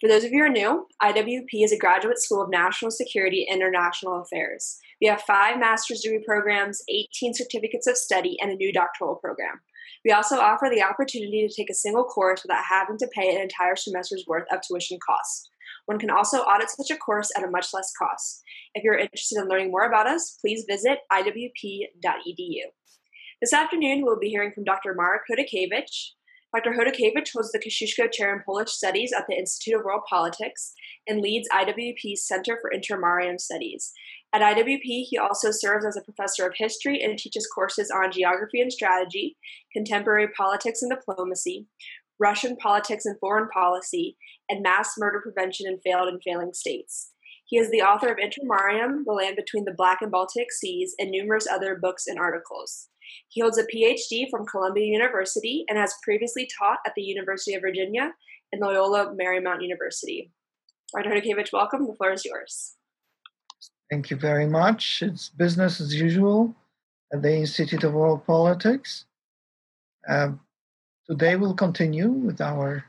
For those of you who are new, IWP is a graduate school of national security and international affairs. We have five master's degree programs, 18 certificates of study, and a new doctoral program. We also offer the opportunity to take a single course without having to pay an entire semester's worth of tuition cost. One can also audit such a course at a much less cost. If you're interested in learning more about us, please visit iwp.edu. This afternoon, we'll be hearing from Dr. Marek Chodakiewicz. Dr. Chodakiewicz holds the Kosciuszko Chair in Polish Studies at the Institute of World Politics and leads IWP's Center for Intermarium Studies. At IWP, he also serves as a professor of history and teaches courses on geography and strategy, contemporary politics and diplomacy, Russian politics and foreign policy, and mass murder prevention in failed and failing states. He is the author of Intermarium, The Land Between the Black and Baltic Seas, and numerous other books and articles. He holds a PhD from Columbia University and has previously taught at the University of Virginia and Loyola Marymount University. Dr. Chodakiewicz, welcome. The floor is yours. Thank you very much. It's business as usual at the Institute of World Politics. Uh, today we'll continue with our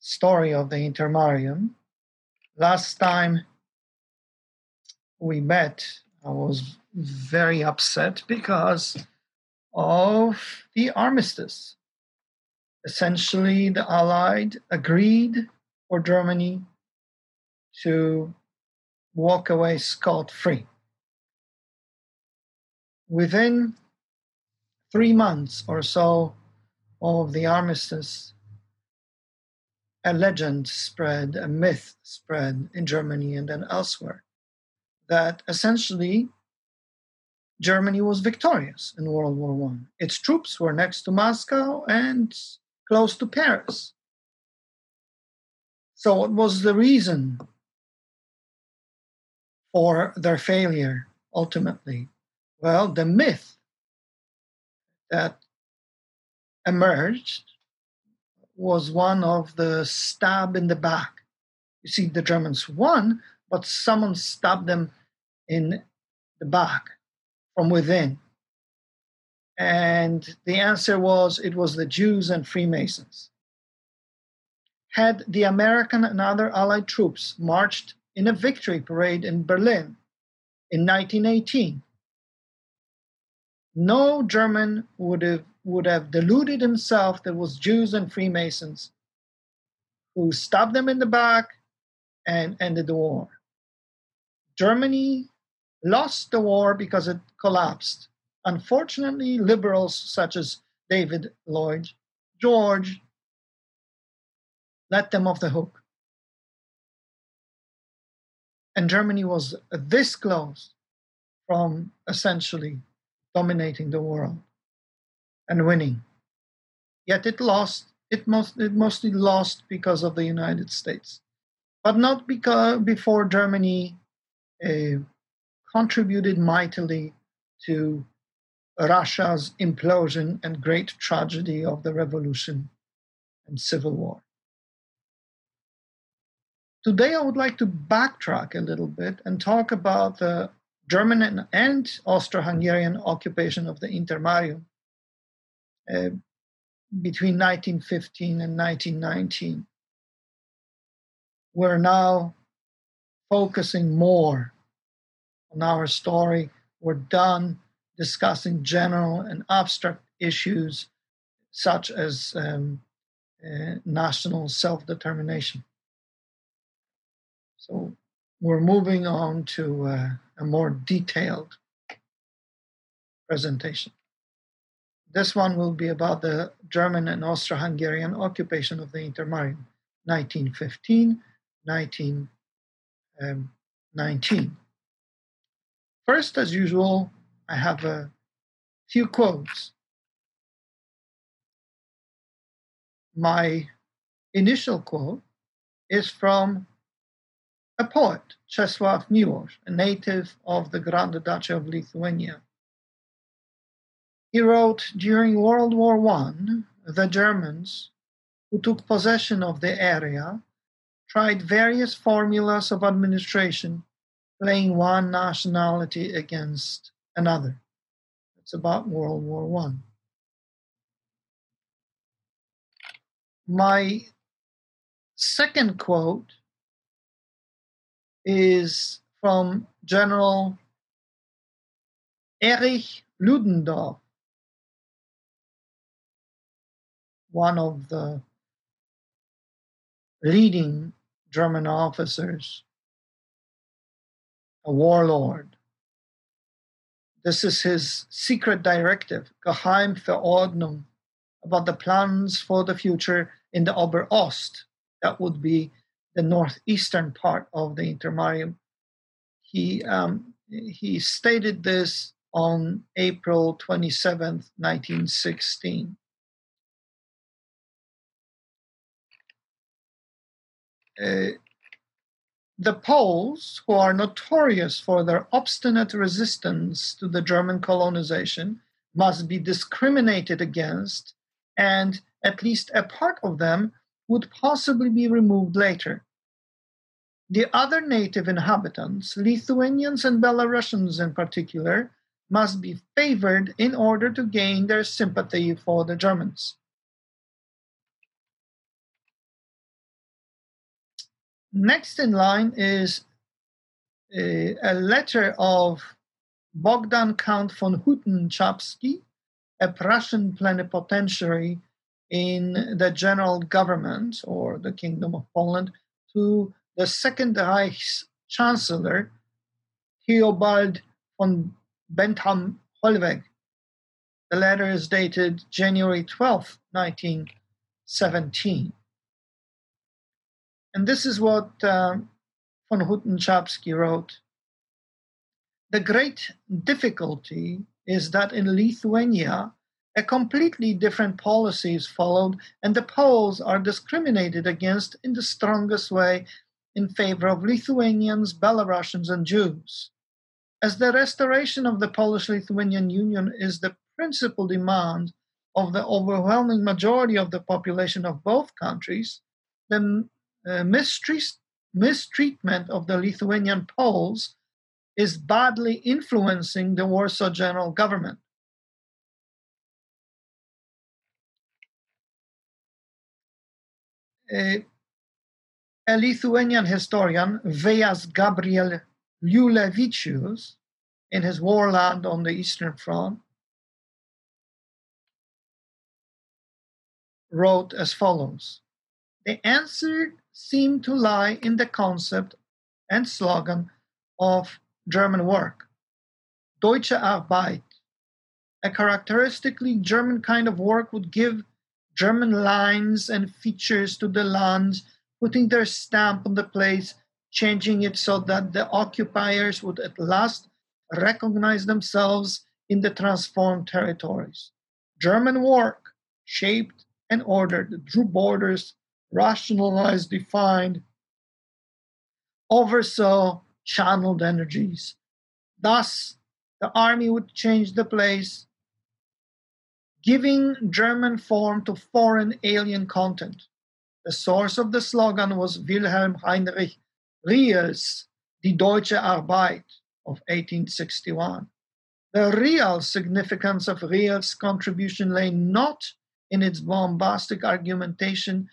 story of the intermarium. Last time we met, I was very upset because of the armistice. Essentially, the Allied agreed for Germany to walk away scot free. Within three months or so of the armistice, a legend spread, a myth spread in Germany and then elsewhere that essentially Germany was victorious in World War One. Its troops were next to Moscow and close to Paris. So, what was the reason for their failure ultimately? Well, the myth that emerged was one of the stab in the back. You see, the Germans won, but someone stabbed them in the back from within. And the answer was it was the Jews and Freemasons. Had the American and other Allied troops marched in a victory parade in Berlin in 1918. No German would have, would have deluded himself that was Jews and Freemasons who stabbed them in the back and ended the war. Germany lost the war because it collapsed. Unfortunately, liberals such as David Lloyd George let them off the hook. And Germany was this close from essentially dominating the world and winning. Yet it lost. It, most, it mostly lost because of the United States, but not because before Germany uh, contributed mightily to Russia's implosion and great tragedy of the revolution and civil war. Today, I would like to backtrack a little bit and talk about the German and Austro Hungarian occupation of the Intermarium uh, between 1915 and 1919. We're now focusing more on our story. We're done discussing general and abstract issues such as um, uh, national self determination. So we're moving on to uh, a more detailed presentation. This one will be about the German and Austro-Hungarian occupation of the Intermarium, 1915, 1919. Um, First, as usual, I have a few quotes. My initial quote is from a poet, Czesław Miłosz, a native of the Grand Duchy of Lithuania. He wrote during World War I, the Germans who took possession of the area tried various formulas of administration, playing one nationality against another. It's about World War One. My second quote is from General Erich Ludendorff, one of the leading German officers, a warlord. This is his secret directive, Geheimverordnung, about the plans for the future in the Ober Ost, that would be the northeastern part of the Intermarium. He, um, he stated this on April 27, 1916. Uh, the Poles, who are notorious for their obstinate resistance to the German colonization, must be discriminated against, and at least a part of them would possibly be removed later. The other native inhabitants, Lithuanians and Belarusians in particular, must be favored in order to gain their sympathy for the Germans. Next in line is a, a letter of Bogdan Count von Hutten-Czapski, a Prussian plenipotentiary in the general government or the Kingdom of Poland, to the Second Reich's Chancellor, Theobald von Bethmann Hollweg. The letter is dated January 12, 1917. And this is what uh, von Hutten-Czapski wrote. The great difficulty is that in Lithuania, a completely different policy is followed, and the Poles are discriminated against in the strongest way in favor of Lithuanians, Belarusians, and Jews. As the restoration of the Polish Lithuanian Union is the principal demand of the overwhelming majority of the population of both countries, the uh, mistreatment of the Lithuanian Poles is badly influencing the Warsaw General Government. A, a Lithuanian historian, Vejas Gabriel Liulevicius, in his Warland on the Eastern Front, wrote as follows The answer seem to lie in the concept and slogan of German work, Deutsche Arbeit. A characteristically German kind of work would give German lines and features to the land, putting their stamp on the place, changing it so that the occupiers would at last recognize themselves in the transformed territories. German work, shaped and ordered, drew borders rationalized, defined, oversaw, channeled energies. Thus, the army would change the place, giving German form to foreign alien content. The source of the slogan was Wilhelm Heinrich Riehl's Die Deutsche Arbeit of 1861. The real significance of Riehl's contribution lay not in its bombastic argumentation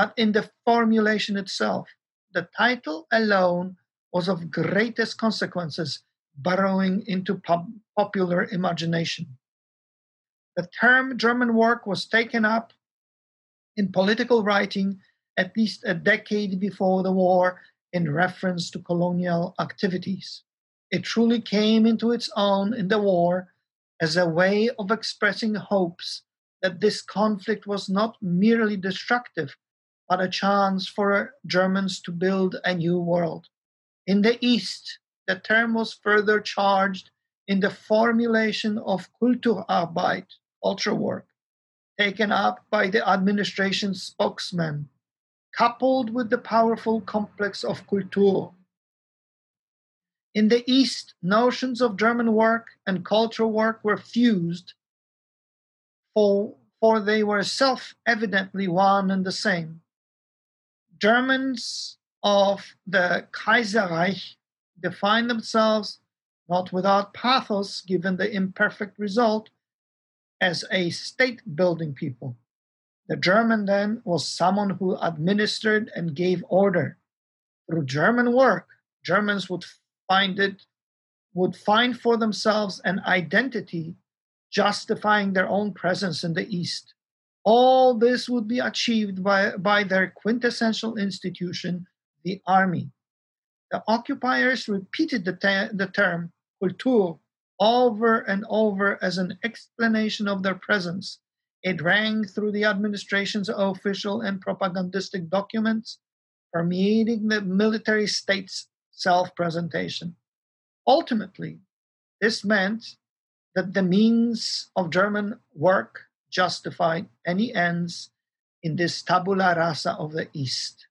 but in the formulation itself. The title alone was of greatest consequences, burrowing into pop- popular imagination. The term German work was taken up in political writing at least a decade before the war in reference to colonial activities. It truly came into its own in the war as a way of expressing hopes that this conflict was not merely destructive, but a chance for Germans to build a new world. In the East, the term was further charged in the formulation of Kulturarbeit, culture work, taken up by the administration's spokesman, coupled with the powerful complex of Kultur. In the East, notions of German work and cultural work were fused for, for they were self evidently one and the same. Germans of the Kaiserreich define themselves, not without pathos given the imperfect result, as a state building people. The German then was someone who administered and gave order. Through German work, Germans would find it would find for themselves an identity justifying their own presence in the East. All this would be achieved by, by their quintessential institution, the army. The occupiers repeated the, te- the term Kultur over and over as an explanation of their presence. It rang through the administration's official and propagandistic documents, permeating the military state's self presentation. Ultimately, this meant that the means of German work justified any ends in this tabula rasa of the East.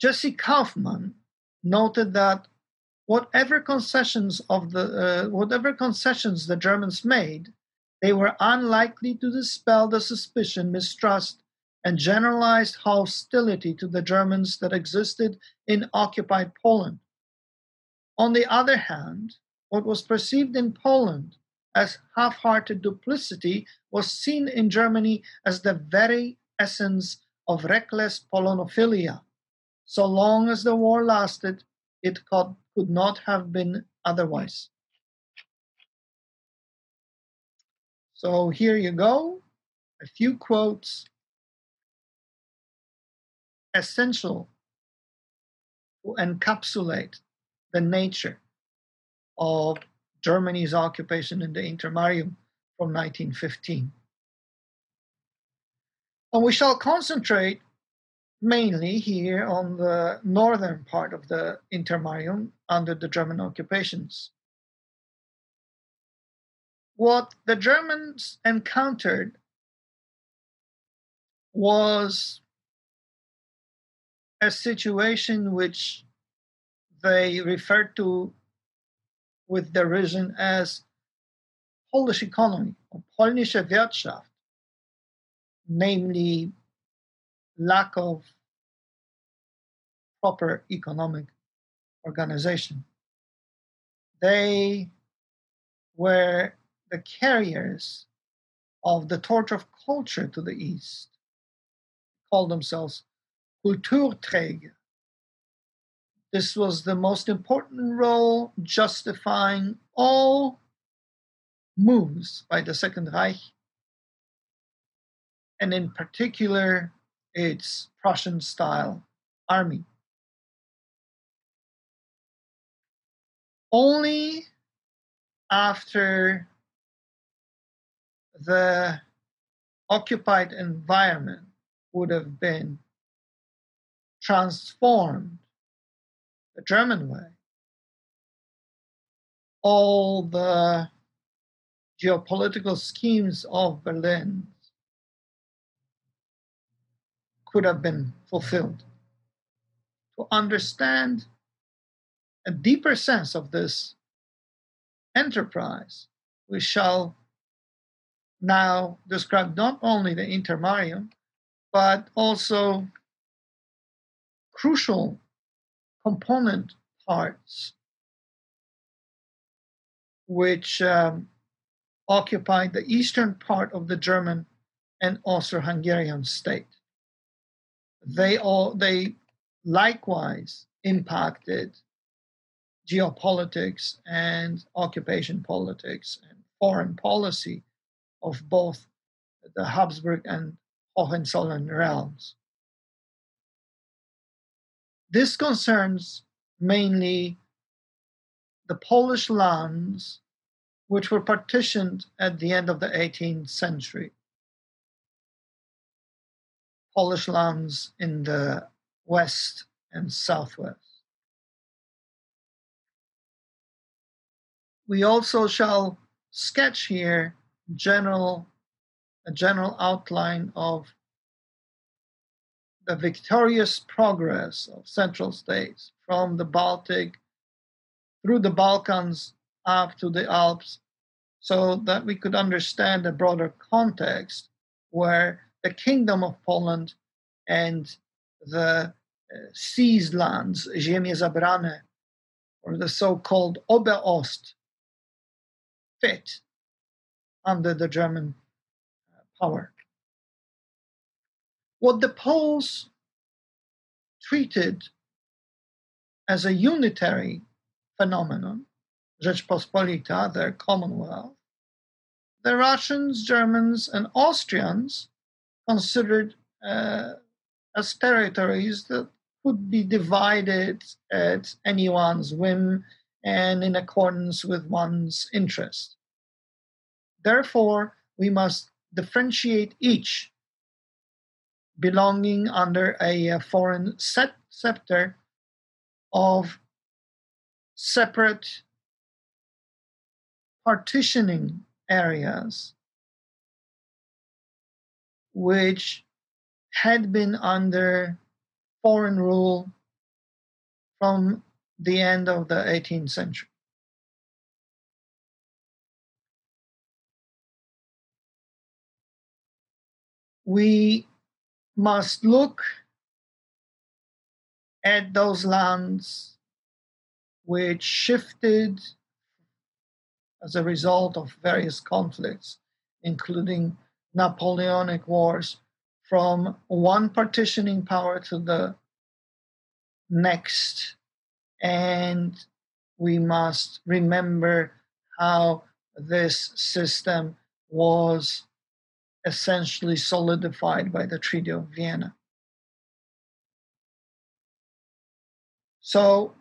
Jesse Kauffman noted that whatever concessions of the uh, whatever concessions the Germans made, they were unlikely to dispel the suspicion, mistrust, and generalized hostility to the Germans that existed in occupied Poland. On the other hand, what was perceived in Poland as half hearted duplicity was seen in Germany as the very essence of reckless Polonophilia. So long as the war lasted, it could, could not have been otherwise. So here you go, a few quotes essential to encapsulate the nature of Germany's occupation in the Intermarium from 1915. And we shall concentrate mainly here on the northern part of the Intermarium under the German occupations. What the Germans encountered was a situation which they referred to with derision as Polish economy or Polnische Wirtschaft, namely lack of proper economic organization. They were the carriers of the torch of culture to the East, called themselves Kulturträger. This was the most important role justifying all moves by the Second Reich, and in particular its Prussian style army. Only after the occupied environment would have been transformed the German way. All the geopolitical schemes of Berlin could have been fulfilled. To understand a deeper sense of this enterprise, we shall now describe not only the intermarium, but also crucial component parts which um, occupied the eastern part of the German and Austro-Hungarian state. They all they likewise impacted geopolitics and occupation politics and foreign policy of both the Habsburg and Hohenzollern realms. This concerns mainly the Polish lands which were partitioned at the end of the 18th century. Polish lands in the west and southwest. We also shall sketch here general a general outline of the victorious progress of Central states from the Baltic through the Balkans up to the Alps, so that we could understand a broader context where the Kingdom of Poland and the uh, seized lands, ziemie zabrane, or the so-called Ober Ost, fit under the German uh, power. What the Poles treated as a unitary phenomenon, Rzeczpospolita, their Commonwealth, the Russians, Germans, and Austrians considered uh, as territories that could be divided at anyone's whim and in accordance with one's interest. Therefore, we must differentiate each belonging under a uh, foreign set scepter of separate partitioning areas which had been under foreign rule from the end of the 18th century. We must look at those lands which shifted as a result of various conflicts, including Napoleonic wars, from one partitioning power to the next. And we must remember how this system was essentially solidified by the Treaty of Vienna. So,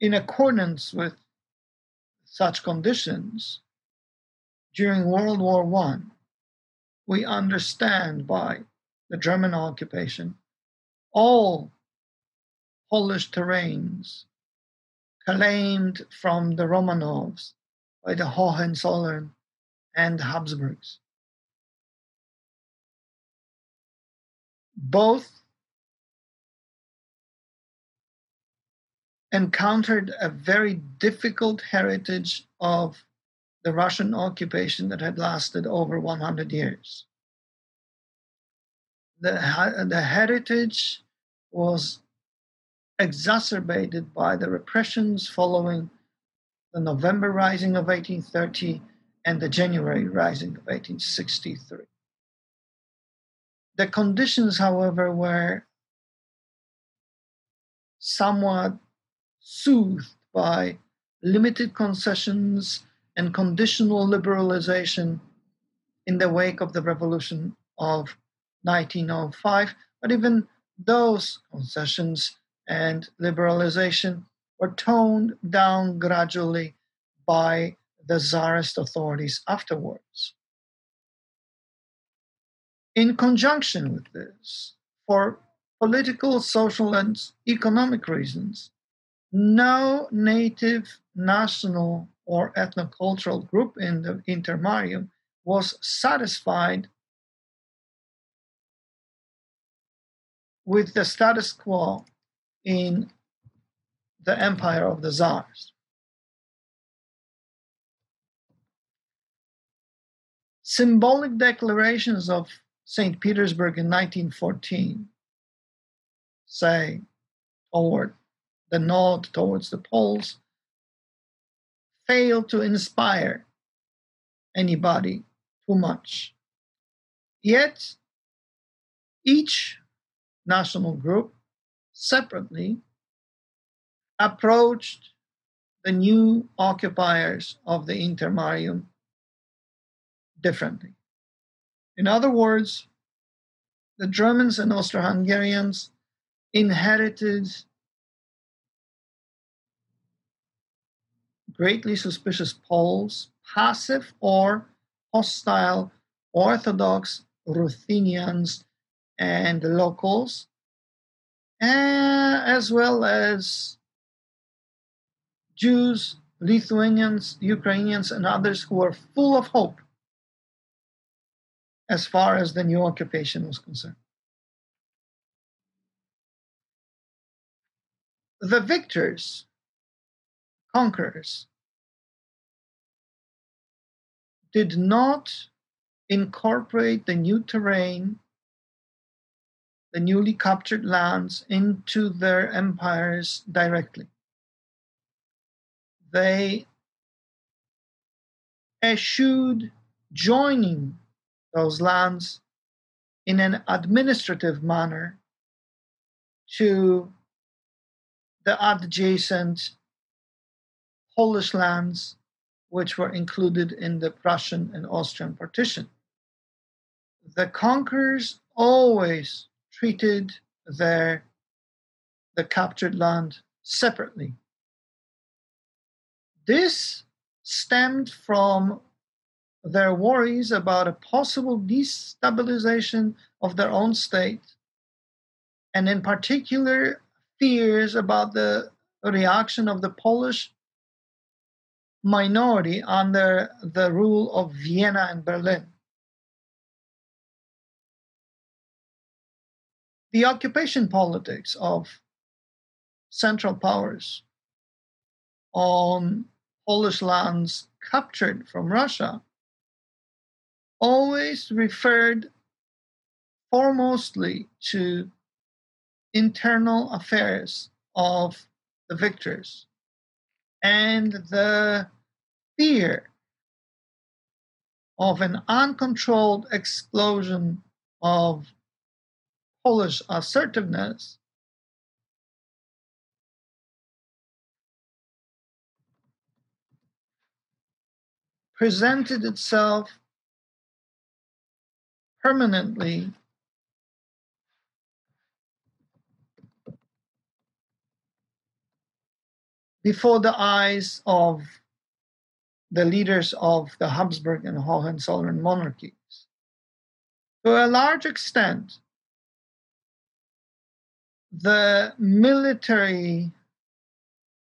in accordance with such conditions, during World War I, we understand by the German occupation all Polish terrains claimed from the Romanovs by the Hohenzollern and Habsburgs. Both encountered a very difficult heritage of the Russian occupation that had lasted over 100 years. The, the heritage was exacerbated by the repressions following the November Rising of 1830 and the January Rising of 1863. The conditions, however, were somewhat soothed by limited concessions and conditional liberalization in the wake of the revolution of 1905. But even those concessions and liberalization were toned down gradually by the Tsarist authorities afterwards. In conjunction with this, for political, social, and economic reasons, no native national or ethnocultural group in the intermarium was satisfied with the status quo in the empire of the czars. Symbolic declarations of St. Petersburg in 1914 say toward the nod towards the Poles failed to inspire anybody too much. Yet, each national group separately approached the new occupiers of the intermarium differently. In other words, the Germans and Austro Hungarians inherited greatly suspicious Poles, passive or hostile Orthodox Ruthenians and locals, eh, as well as Jews, Lithuanians, Ukrainians, and others who were full of hope as far as the new occupation was concerned. The victors conquerors did not incorporate the new terrain, the newly captured lands, into their empires directly. They eschewed joining those lands in an administrative manner to the adjacent Polish lands which were included in the Prussian and Austrian partition. The conquerors always treated their the captured land separately. This stemmed from their worries about a possible destabilization of their own state, and in particular, fears about the reaction of the Polish minority under the rule of Vienna and Berlin. The occupation politics of Central Powers on Polish lands captured from Russia always referred foremostly to internal affairs of the victors and the fear of an uncontrolled explosion of Polish assertiveness presented itself permanently before the eyes of the leaders of the Habsburg and Hohenzollern monarchies. To a large extent, the military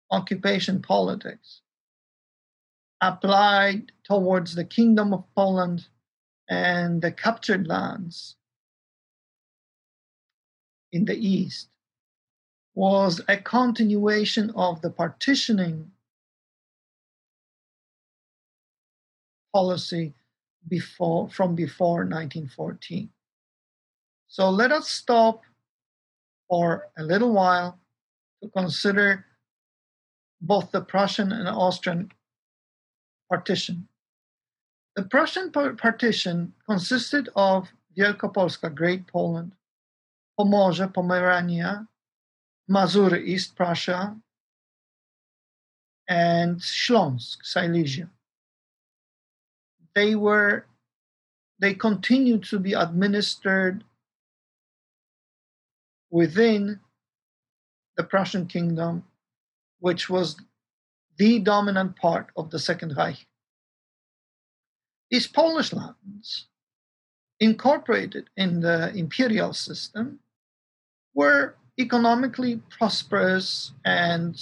occupation politics applied towards the Kingdom of Poland and the captured lands in the east was a continuation of the partitioning policy before from before 1914. So let us stop for a little while to consider both the Prussian and Austrian partition. The Prussian partition consisted of Wielkopolska, Great Poland, Pomorze, Pomerania, Mazury, East Prussia, and Śląsk, Silesia. They were, they continued to be administered within the Prussian kingdom, which was the dominant part of the Second Reich. These Polish lands, incorporated in the imperial system, were economically prosperous and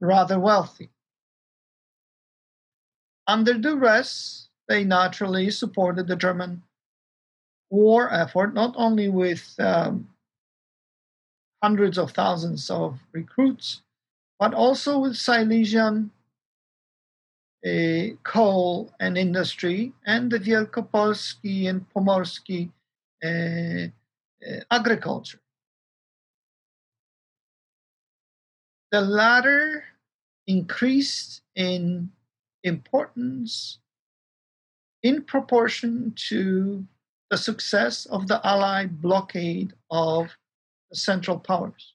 rather wealthy. Under duress, they naturally supported the German war effort, not only with um, hundreds of thousands of recruits, but also with Silesian uh, coal and industry and the Wielkopolski and Pomorski uh, uh, agriculture. The latter increased in importance in proportion to the success of the Allied blockade of the Central Powers.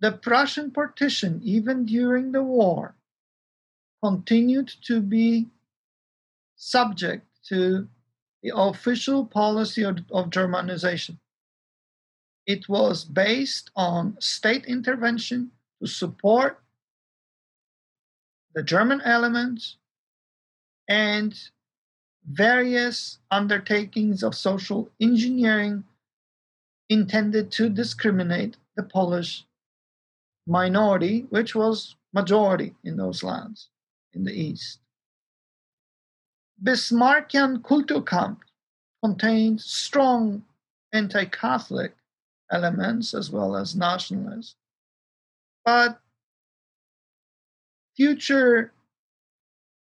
The Prussian partition, even during the war, continued to be subject to the official policy of, of Germanization. It was based on state intervention to support the German elements and various undertakings of social engineering intended to discriminate the Polish minority, which was majority in those lands in the east. Bismarckian Kulturkampf contained strong anti-Catholic elements as well as nationalist. But future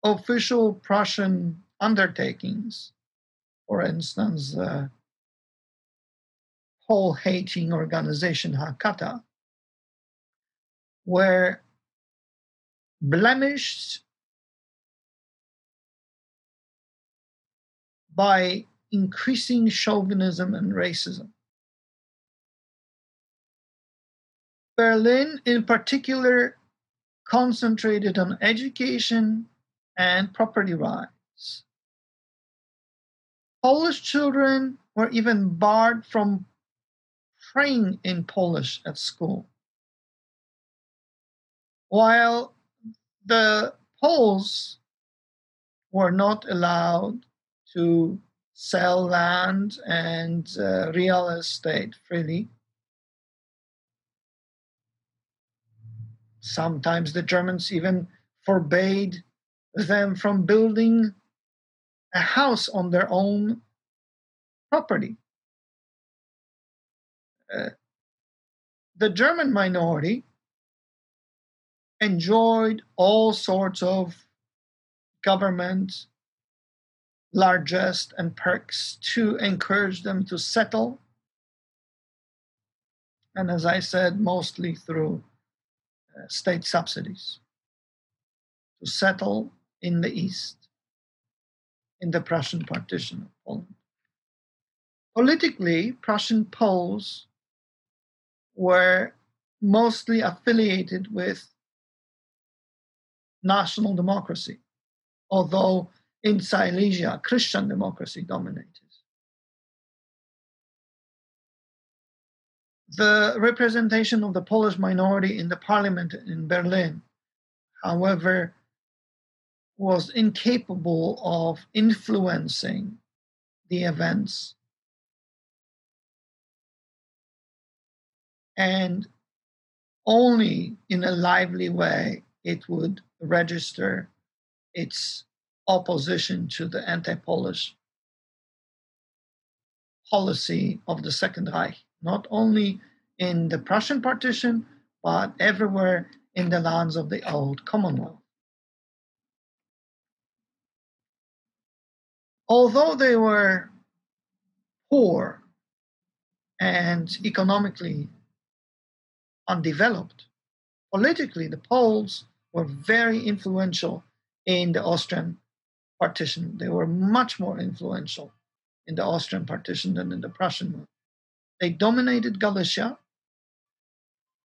official Prussian undertakings, for instance, uh, the Pole hating organization Hakata, were blemished by increasing chauvinism and racism. Berlin, in particular, concentrated on education and property rights. Polish children were even barred from praying in Polish at school. While the Poles were not allowed to sell land and uh, real estate freely, Sometimes the Germans even forbade them from building a house on their own property. Uh, the German minority enjoyed all sorts of government largesse and perks to encourage them to settle. And as I said, mostly through uh, state subsidies to settle in the east, in the Prussian partition of Poland. Politically, Prussian Poles were mostly affiliated with national democracy, although in Silesia, Christian democracy dominated. the representation of the Polish minority in the parliament in Berlin, however, was incapable of influencing the events. And only in a lively way it would register its opposition to the anti Polish policy of the Second Reich not only in the Prussian partition, but everywhere in the lands of the old Commonwealth. Although they were poor and economically undeveloped, politically, the Poles were very influential in the Austrian partition. They were much more influential in the Austrian partition than in the Prussian one. They dominated Galicia,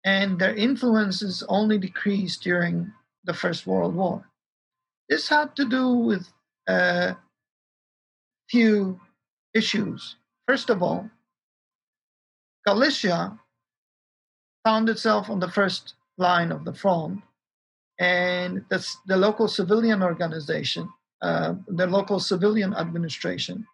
and their influences only decreased during the First World War. This had to do with a few issues. First of all, Galicia found itself on the first line of the front, and that's the local civilian organization, uh, the local civilian administration,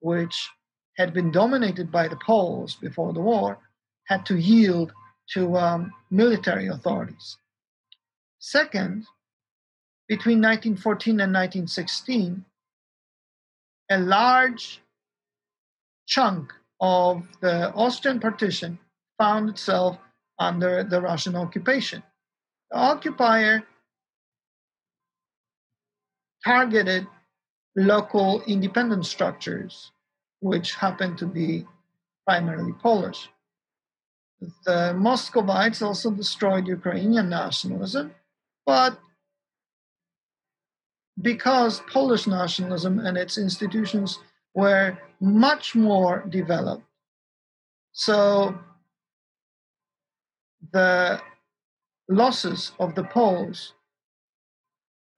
which had been dominated by the Poles before the war, had to yield to um, military authorities. Second, between 1914 and 1916, a large chunk of the Austrian partition found itself under the Russian occupation. The occupier targeted local independent structures which happened to be primarily Polish. The Muscovites also destroyed Ukrainian nationalism, but because Polish nationalism and its institutions were much more developed. So the losses of the Poles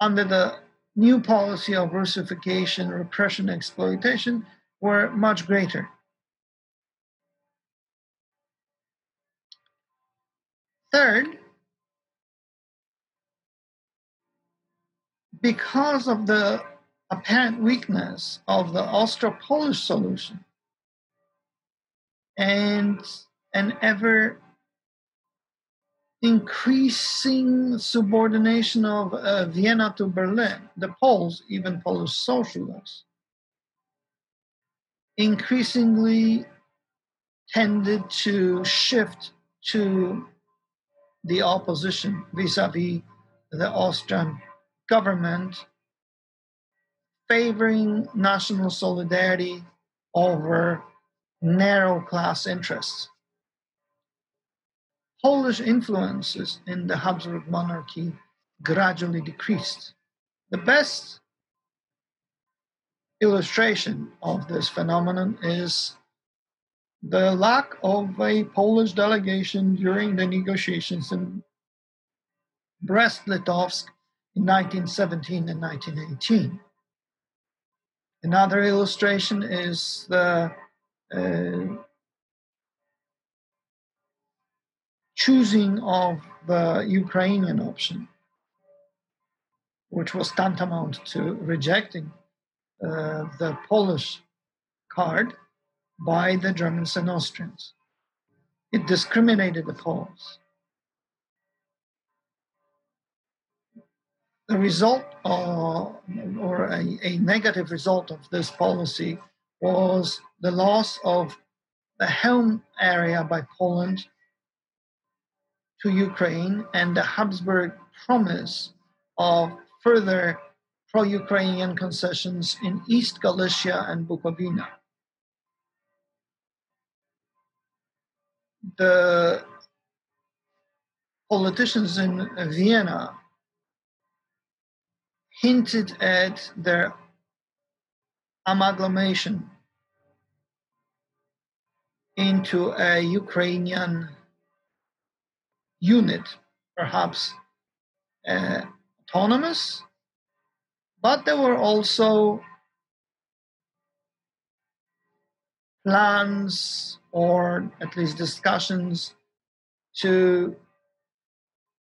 under the new policy of Russification, repression, exploitation were much greater. Third, because of the apparent weakness of the Austro Polish solution and an ever increasing subordination of uh, Vienna to Berlin, the Poles, even Polish socialists, increasingly tended to shift to the opposition vis a vis the Austrian government favoring national solidarity over narrow class interests. Polish influences in the Habsburg monarchy gradually decreased. The best illustration of this phenomenon is the lack of a Polish delegation during the negotiations in Brest-Litovsk in 1917 and 1918. Another illustration is the uh, choosing of the Ukrainian option, which was tantamount to rejecting uh, the Polish card by the Germans and Austrians. It discriminated the Poles. The result, uh, or a, a negative result of this policy, was the loss of the Chełm area by Poland to Ukraine and the Habsburg promise of further pro Ukrainian concessions in East Galicia and Bukovina. The politicians in Vienna hinted at their amalgamation into a Ukrainian unit, perhaps uh, autonomous, but there were also plans or at least discussions to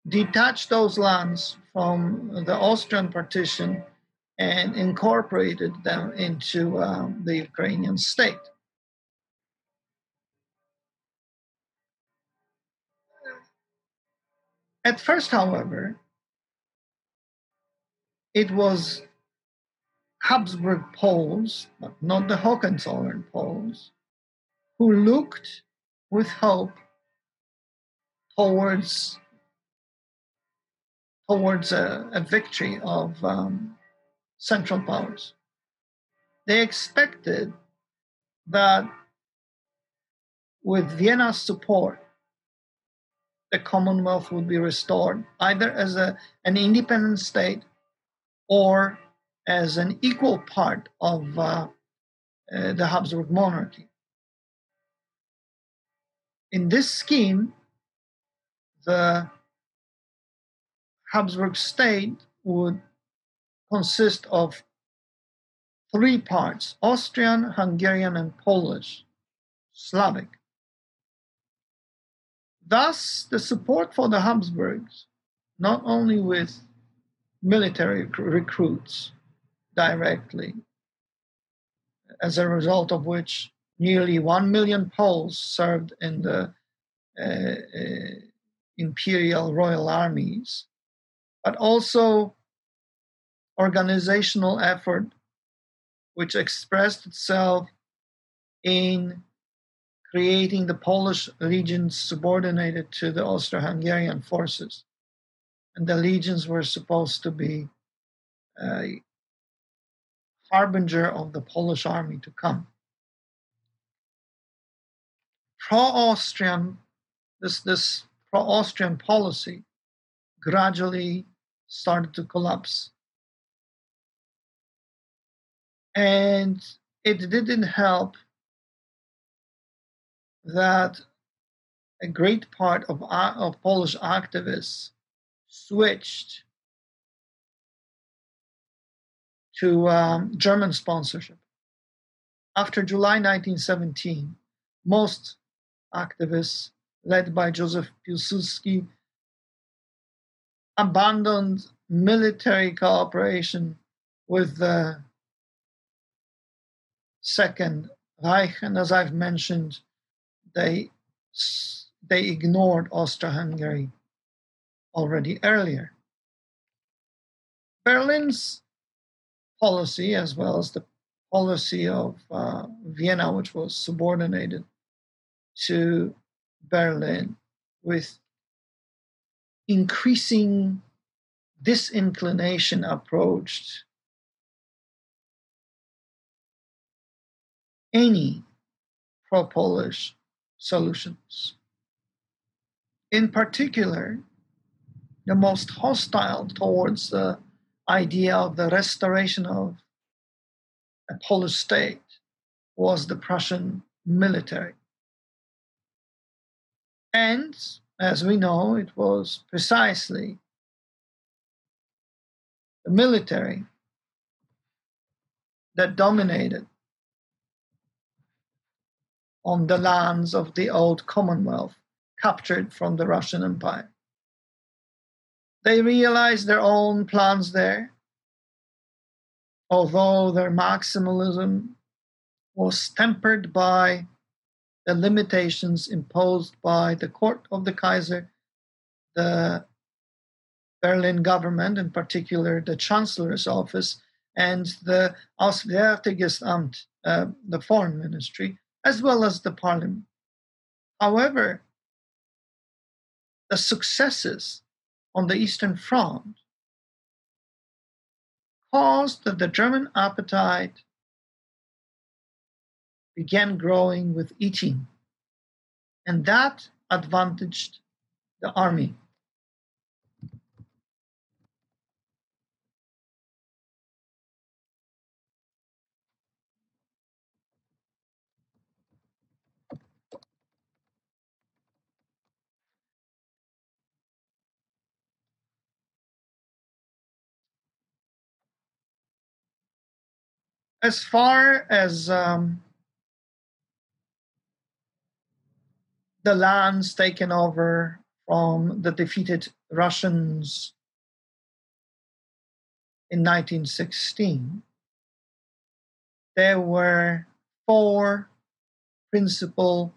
detach those lands from the Austrian partition and incorporated them into um, the Ukrainian state. At first, however, it was Habsburg Poles, but not the Hohenzollern Poles, who looked with hope towards towards a, a victory of um, Central Powers. They expected that with Vienna's support, the Commonwealth would be restored either as a, an independent state or as an equal part of uh, uh, the Habsburg monarchy. In this scheme, the Habsburg state would consist of three parts Austrian, Hungarian, and Polish, Slavic. Thus, the support for the Habsburgs, not only with military recruits directly, as a result of which nearly 1 million Poles served in the uh, uh, imperial royal armies, but also organizational effort which expressed itself in creating the Polish legions subordinated to the Austro Hungarian forces. And the legions were supposed to be a harbinger of the Polish army to come. Pro Austrian, this, this pro Austrian policy gradually started to collapse. And it didn't help that a great part of, of Polish activists switched to um, German sponsorship. After July 1917, most activists, led by Joseph Piłsudski, abandoned military cooperation with the Second Reich, and as I've mentioned, they they ignored Austro-Hungary already earlier. Berlin's policy, as well as the policy of uh, Vienna, which was subordinated to Berlin, with increasing disinclination approached any pro Polish solutions. In particular, the most hostile towards the idea of the restoration of a Polish state was the Prussian military. And as we know, it was precisely the military that dominated on the lands of the old Commonwealth captured from the Russian Empire. They realized their own plans there, although their maximalism was tempered by the limitations imposed by the court of the Kaiser, the Berlin government, in particular the Chancellor's office, and the Auswärtiges Amt, uh, the foreign ministry, as well as the parliament. However, the successes on the Eastern Front caused that the German appetite began growing with eating, and that advantaged the army. As far as um, the lands taken over from the defeated Russians in 1916, there were four principal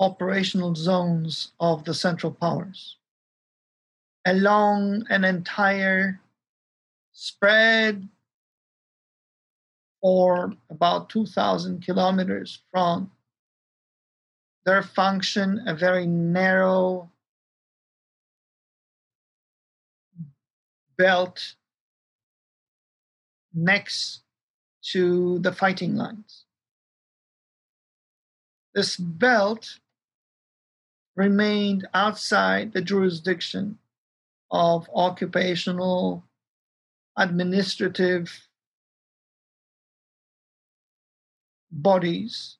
operational zones of the Central Powers along an entire spread or about 2,000 kilometers from their function, a very narrow belt next to the fighting lines. This belt remained outside the jurisdiction of occupational, administrative, bodies,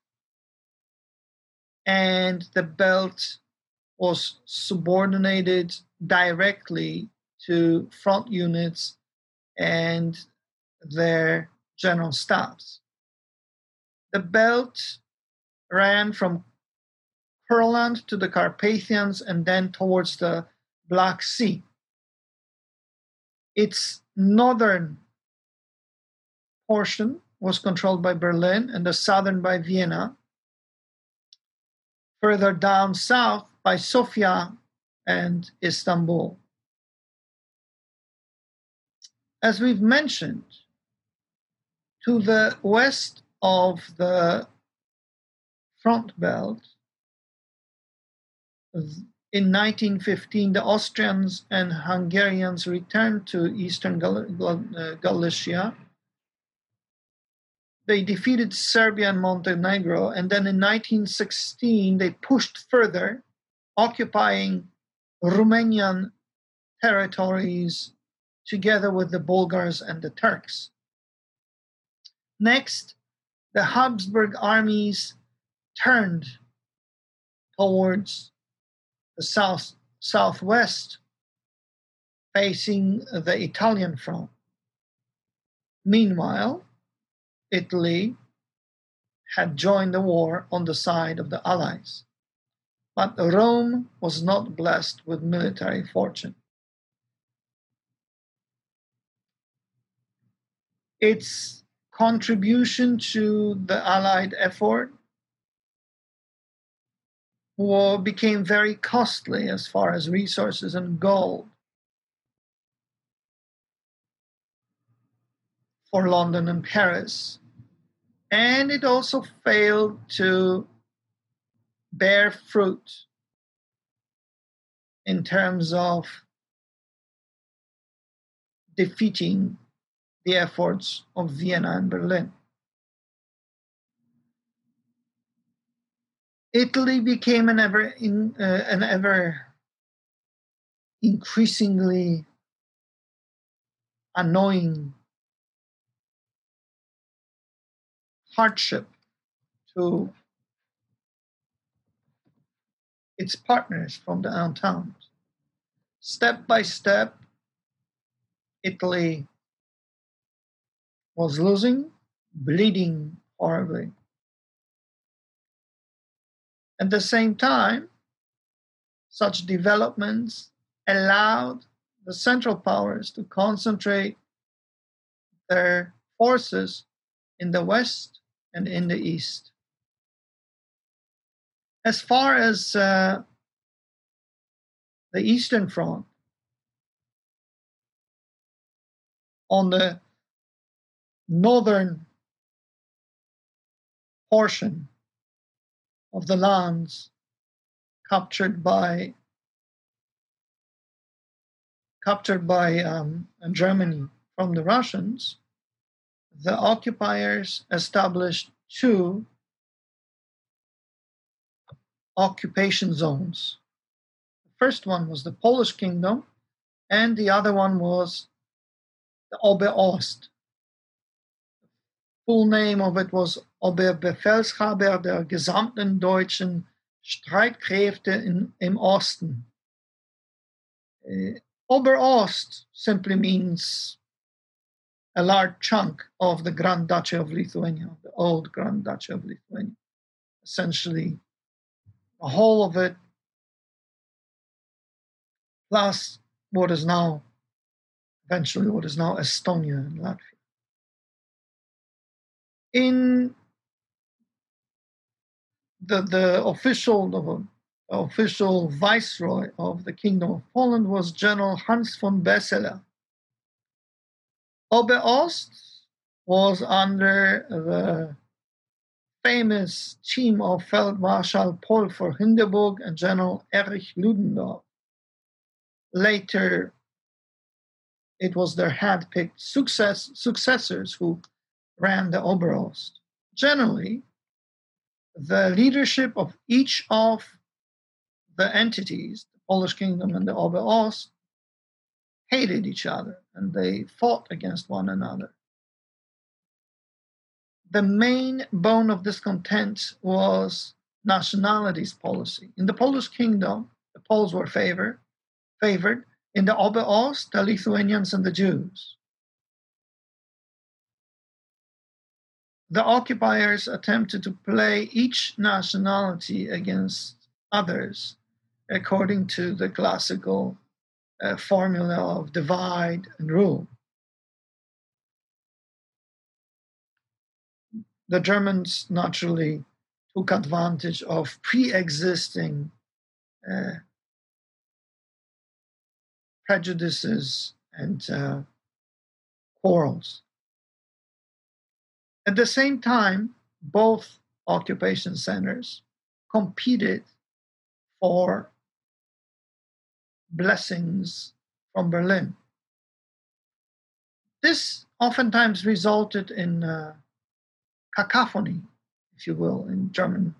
and the belt was subordinated directly to front units and their general staffs. The belt ran from Courland to the Carpathians and then towards the Black Sea. Its northern portion was controlled by Berlin and the southern by Vienna. Further down south by Sofia and Istanbul. As we've mentioned, to the west of the front belt, in 1915, the Austrians and Hungarians returned to eastern Gal- Gal- uh, Galicia they defeated Serbia and Montenegro, and then in 1916 they pushed further, occupying Romanian territories together with the Bulgars and the Turks. Next, the Habsburg armies turned towards the south southwest, facing the Italian front. Meanwhile, Italy had joined the war on the side of the Allies. But Rome was not blessed with military fortune. Its contribution to the Allied effort war became very costly as far as resources and gold. For London and Paris, and it also failed to bear fruit in terms of defeating the efforts of Vienna and Berlin. Italy became an ever in, uh, an ever increasingly annoying hardship to its partners from the downtown. Step by step, Italy was losing, bleeding horribly. At the same time, such developments allowed the Central Powers to concentrate their forces in the West and in the East. As far as uh, the Eastern Front, on the northern portion of the lands captured by captured by um, Germany from the Russians, the occupiers established two occupation zones. The first one was the Polish kingdom, and the other one was the Ober Ost. Full name of it was Oberbefehlshaber der gesamten deutschen Streitkräfte in, im Osten. Uh, Ober Ost simply means a large chunk of the Grand Duchy of Lithuania, the old Grand Duchy of Lithuania. Essentially, the whole of it, plus what is now, eventually, what is now Estonia and Latvia. In the, the official, the official viceroy of the Kingdom of Poland was General Hans von Beseler. Ober Ost was under the famous team of Field Marshal Paul von Hindenburg and General Erich Ludendorff. Later, it was their hand-picked success, successors who ran the Ober Ost. Generally, the leadership of each of the entities, the Polish kingdom and the Ober Ost, hated each other and they fought against one another. The main bone of discontent was nationalities policy. In the Polish kingdom, the Poles were favored, favored. In the Ober Ost, the Lithuanians and the Jews. The occupiers attempted to play each nationality against others according to the classical uh, formula of divide and rule. The Germans naturally took advantage of pre existing uh, prejudices and uh, quarrels. At the same time, both occupation centers competed for blessings from Berlin. This oftentimes resulted in uh, cacophony, if you will, in German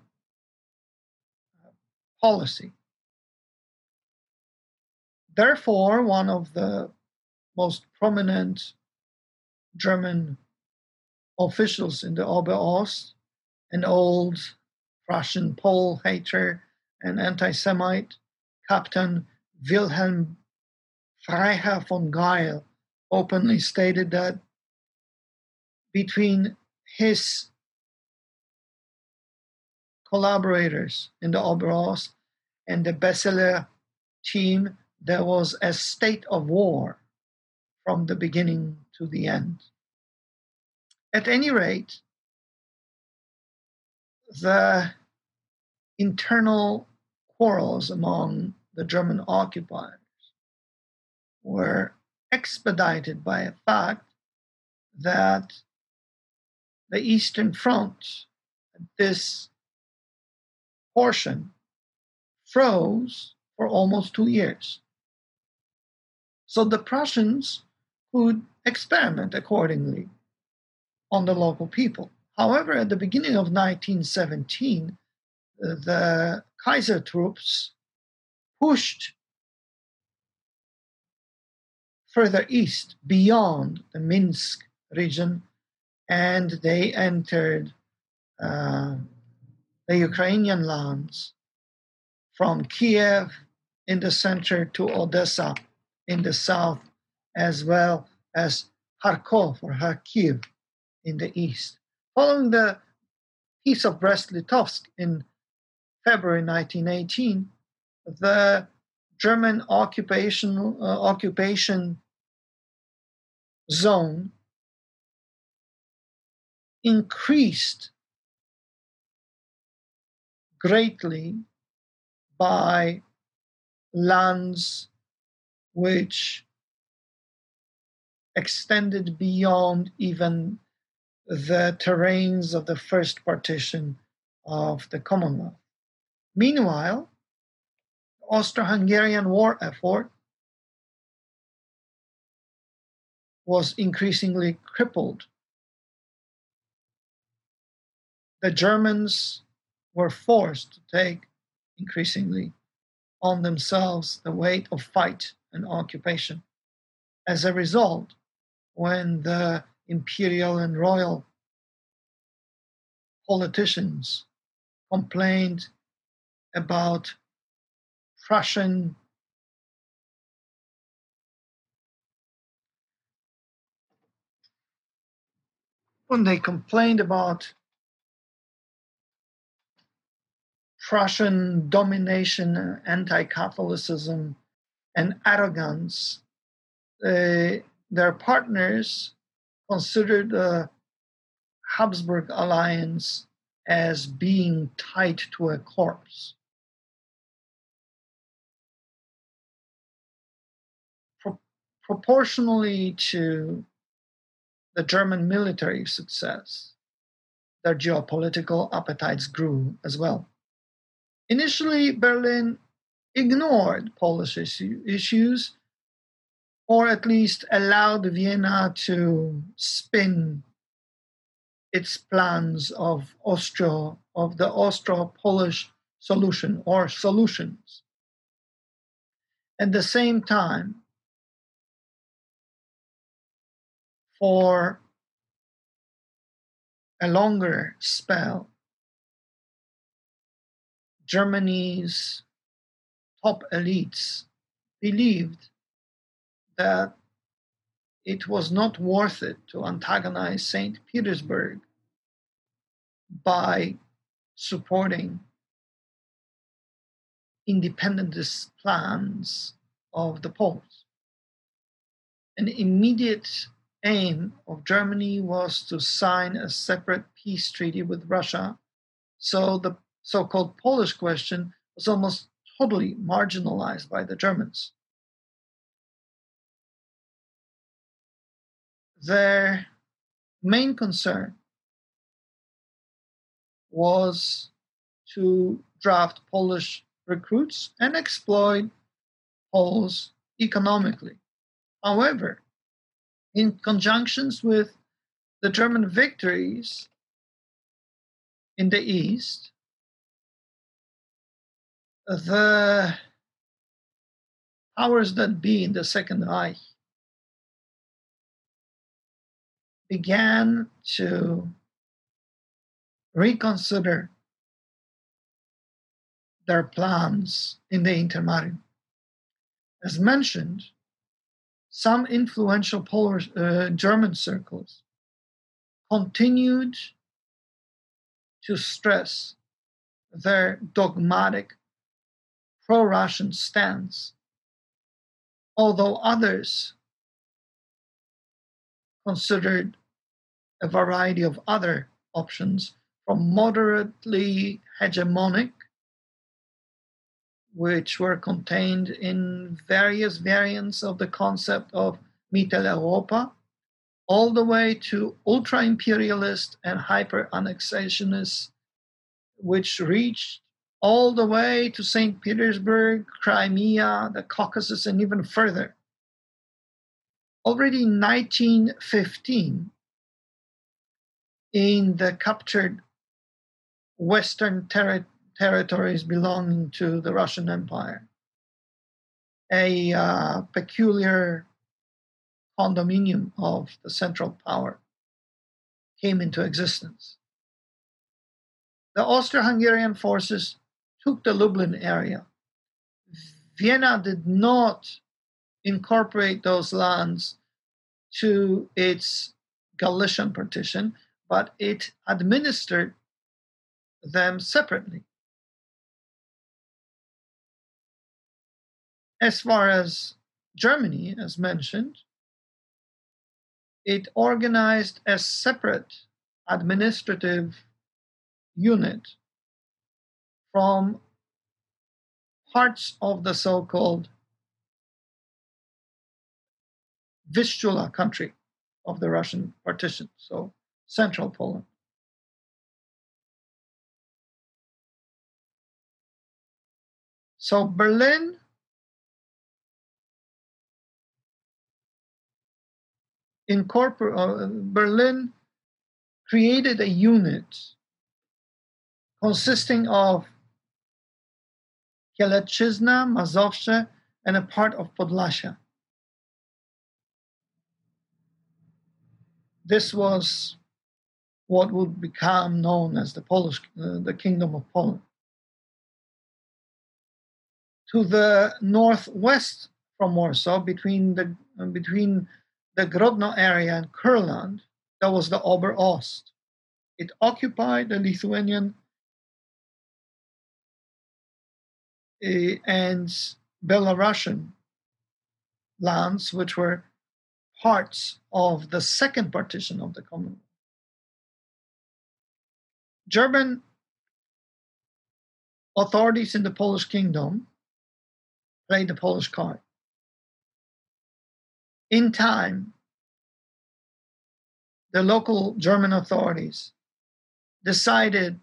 uh, policy. Therefore, one of the most prominent German officials in the Ober Ost, an old Russian Pole hater and anti Semite, Captain Wilhelm Freiherr von Gayl openly stated that between his collaborators in the Ober Ost and the Beseler team, there was a state of war from the beginning to the end. At any rate, the internal quarrels among the German occupiers were expedited by a fact that the Eastern Front, this portion, froze for almost two years. So the Prussians could experiment accordingly on the local people. However, at the beginning of 1917, the Kaiser troops pushed further east beyond the Minsk region and they entered uh, the Ukrainian lands from Kiev in the center to Odessa in the south, as well as Kharkov or Kharkiv in the east. Following the Peace of Brest-Litovsk in February 1918, the German occupation uh, occupation zone increased greatly by lands which extended beyond even the terrains of the first partition of the Commonwealth. Meanwhile, the Austro Hungarian war effort was increasingly crippled. The Germans were forced to take increasingly on themselves the weight of fight and occupation. As a result, when the imperial and royal politicians complained about Prussian when they complained about Prussian domination, anti Catholicism, and arrogance, uh, their partners considered the Habsburg alliance as being tied to a corpse. Proportionally to the German military success, their geopolitical appetites grew as well. Initially, Berlin ignored Polish issue, issues, or at least allowed Vienna to spin its plans of Austro of the Austro-Polish solution or solutions. At the same time, for a longer spell, Germany's top elites believed that it was not worth it to antagonize St. Petersburg by supporting independentist plans of the Poles. An immediate aim of Germany was to sign a separate peace treaty with Russia, so the so called Polish question was almost totally marginalized by the Germans. Their main concern was to draft Polish recruits and exploit Poles economically. However, in conjunctions with the German victories in the East, the powers that be in the Second Reich began to reconsider their plans in the intermarium. As mentioned, some influential uh, German circles continued to stress their dogmatic pro Russian stance, although others considered a variety of other options from moderately hegemonic, which were contained in various variants of the concept of Mitteleuropa, all the way to ultra imperialist and hyper annexationist, which reached all the way to St. Petersburg, Crimea, the Caucasus, and even further. Already in 1915, in the captured Western ter- territories belonging to the Russian Empire. A uh, peculiar condominium of the Central Power came into existence. The Austro Hungarian forces took the Lublin area. Vienna did not incorporate those lands to its Galician partition, but it administered them separately. As far as Germany, as mentioned, it organized a separate administrative unit from parts of the so called Vistula country of the Russian partition, so central Poland. So Berlin uh, Berlin created a unit consisting of Kielecczyzna, Mazowsze, and a part of Podlasia. This was what would become known as the Polish, uh, the Kingdom of Poland. To the northwest from Warsaw, between the between the Grodno area and Kurland, that was the Ober Ost. It occupied the Lithuanian uh, and Belarusian lands, which were parts of the second partition of the Commonwealth. German authorities in the Polish kingdom played the Polish card in time, the local German authorities decided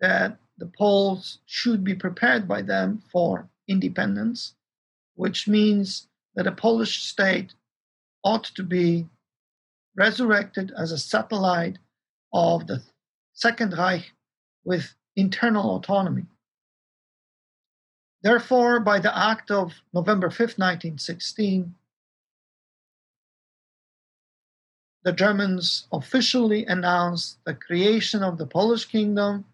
that the Poles should be prepared by them for independence, which means that a Polish state ought to be resurrected as a satellite of the Second Reich with internal autonomy. Therefore, by the act of November 5, 1916, the Germans officially announced the creation of the Polish kingdom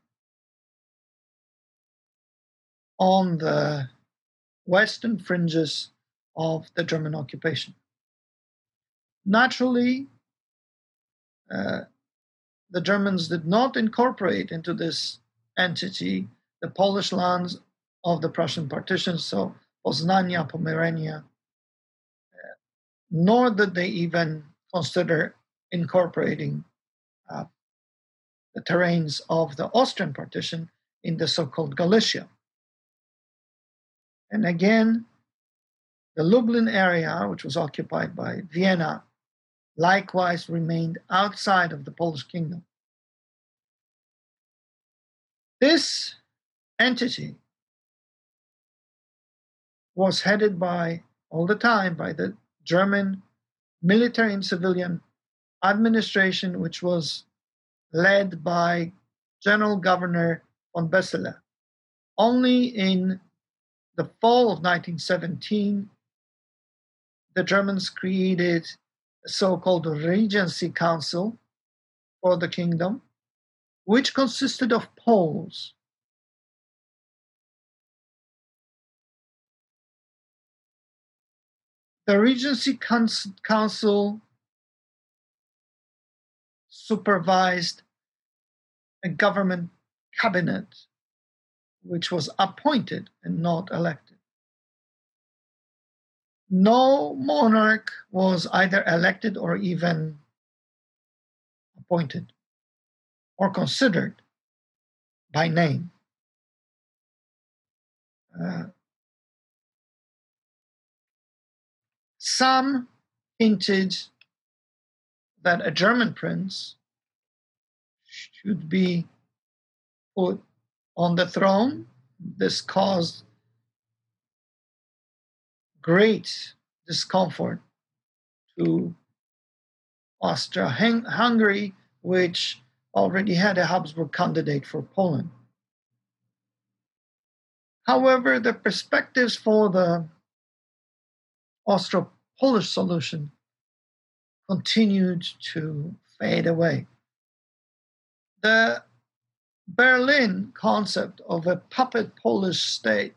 on the western fringes of the German occupation. Naturally, uh, the Germans did not incorporate into this entity the Polish lands of the Prussian partition, so Poznania, Pomerania, uh, nor did they even consider incorporating uh, the terrains of the Austrian partition in the so called Galicia. And again, the Lublin area, which was occupied by Vienna, likewise remained outside of the Polish kingdom. This entity was headed by, all the time, by the German military and civilian administration, which was led by General Governor von Beseler. Only in the fall of 1917, the Germans created a so called Regency Council for the kingdom, which consisted of Poles. The Regency Council supervised a government cabinet which was appointed and not elected. No monarch was either elected or even appointed or considered by name. Uh, some hinted that a German prince should be put on the throne. This caused great discomfort to Austria Hungary, which already had a Habsburg candidate for Poland. However, the perspectives for the Austro Polish solution continued to fade away. The Berlin concept of a puppet Polish state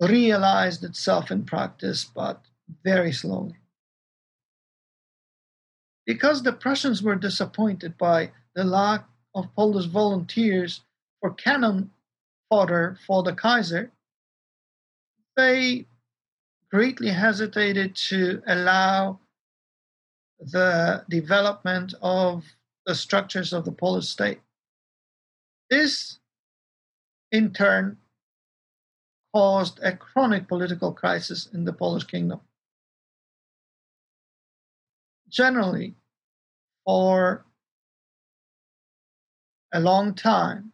realized itself in practice, but very slowly. Because the Prussians were disappointed by the lack of Polish volunteers for cannon fodder for the Kaiser, they greatly hesitated to allow the development of the structures of the Polish state. This, in turn, caused a chronic political crisis in the Polish kingdom. Generally, for a long time,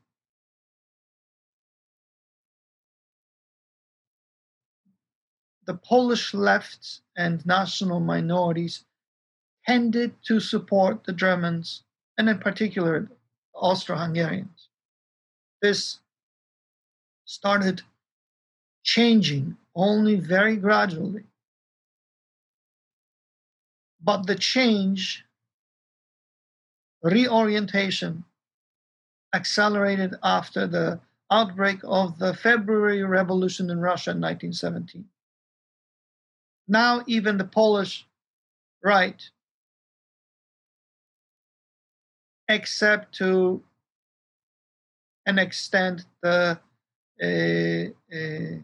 the Polish left and national minorities tended to support the Germans, and in particular, Austro Hungarians. This started changing only very gradually. But the change, reorientation, accelerated after the outbreak of the February Revolution in Russia in 1917. Now, even the Polish right, except to an extent the uh, uh,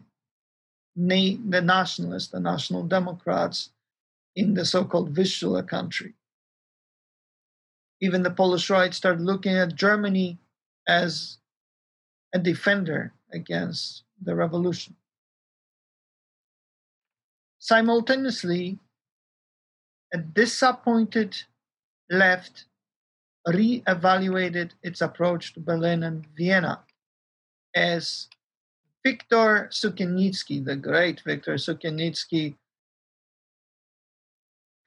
na- the nationalists, the national democrats in the so-called Vistula country. Even the Polish right started looking at Germany as a defender against the revolution. Simultaneously, a disappointed left re-evaluated its approach to Berlin and Vienna as Viktor Sukiennicki, the great Viktor Sukiennicki,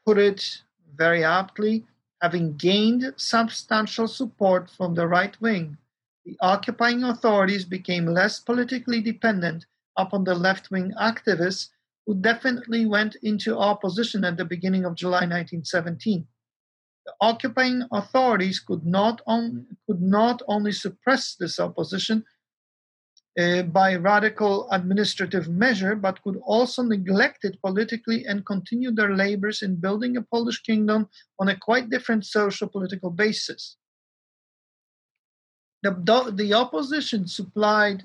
put it very aptly, having gained substantial support from the right wing, the occupying authorities became less politically dependent upon the left wing activists who definitely went into opposition at the beginning of July 1917. Occupying authorities could not, on, could not only suppress this opposition uh, by radical administrative measure, but could also neglect it politically and continue their labors in building a Polish kingdom on a quite different social political basis. The, the opposition supplied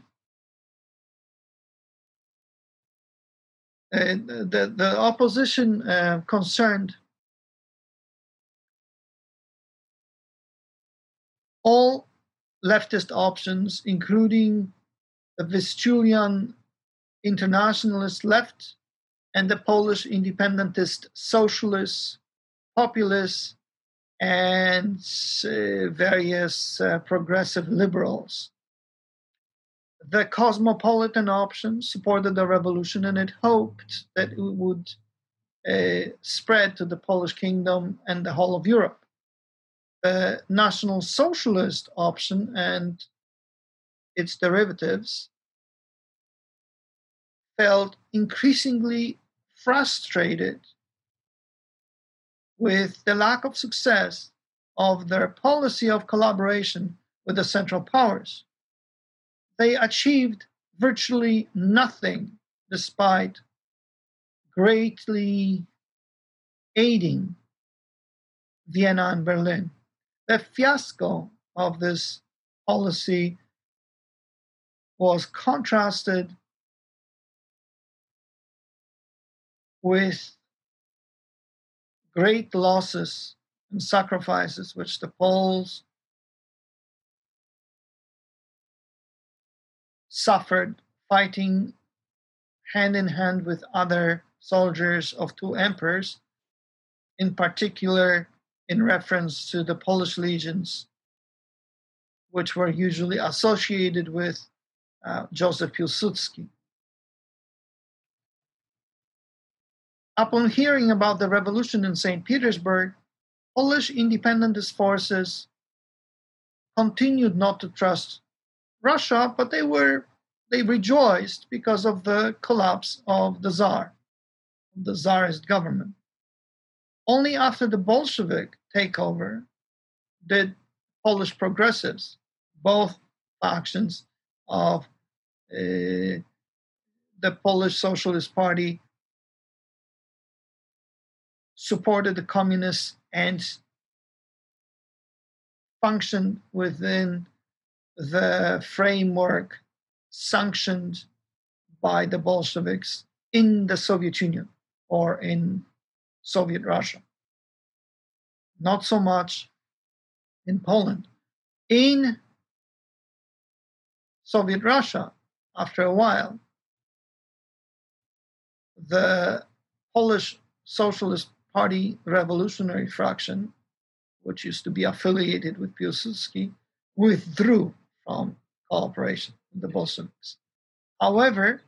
Uh, the, the opposition uh, concerned all leftist options, including the Vistulian internationalist left and the Polish independentist socialists, populists, and uh, various uh, progressive liberals the cosmopolitan option supported the revolution and it hoped that it would uh, spread to the Polish kingdom and the whole of Europe. The National Socialist option and its derivatives felt increasingly frustrated with the lack of success of their policy of collaboration with the Central Powers they achieved virtually nothing despite greatly aiding Vienna and Berlin. The fiasco of this policy was contrasted with great losses and sacrifices which the Poles suffered fighting hand in hand with other soldiers of two emperors, in particular in reference to the Polish legions, which were usually associated with uh, Joseph Piłsudski. Upon hearing about the revolution in St. Petersburg, Polish independentist forces continued not to trust Russia, but they were they rejoiced because of the collapse of the Tsar, the Tsarist government. Only after the Bolshevik takeover did Polish progressives, both factions of uh, the Polish Socialist Party, supported the communists and functioned within the framework sanctioned by the Bolsheviks in the Soviet Union or in Soviet Russia. Not so much in Poland. In Soviet Russia, after a while, the Polish Socialist Party revolutionary fraction, which used to be affiliated with Piłsudski, withdrew from cooperation with the Bolsheviks. However,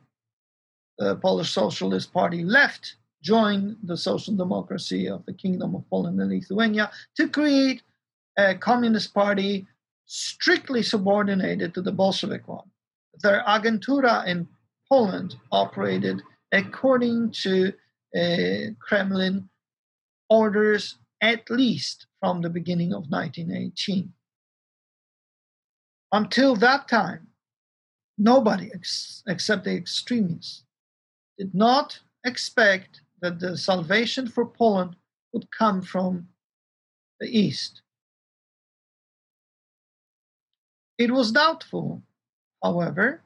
the Polish Socialist Party left, joined the social democracy of the Kingdom of Poland and Lithuania to create a communist party strictly subordinated to the Bolshevik one. Their agentura in Poland operated according to uh, Kremlin orders at least from the beginning of 1918. Until that time, nobody ex- except the extremists did not expect that the salvation for Poland would come from the East. It was doubtful, however,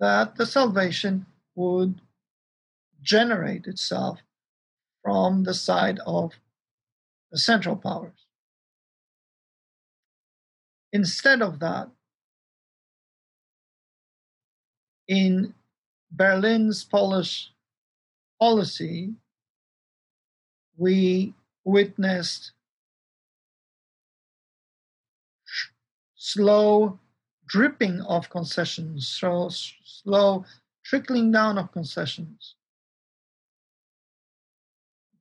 that the salvation would generate itself from the side of the Central Powers. Instead of that, in Berlin's Polish policy, we witnessed slow dripping of concessions, so slow trickling down of concessions.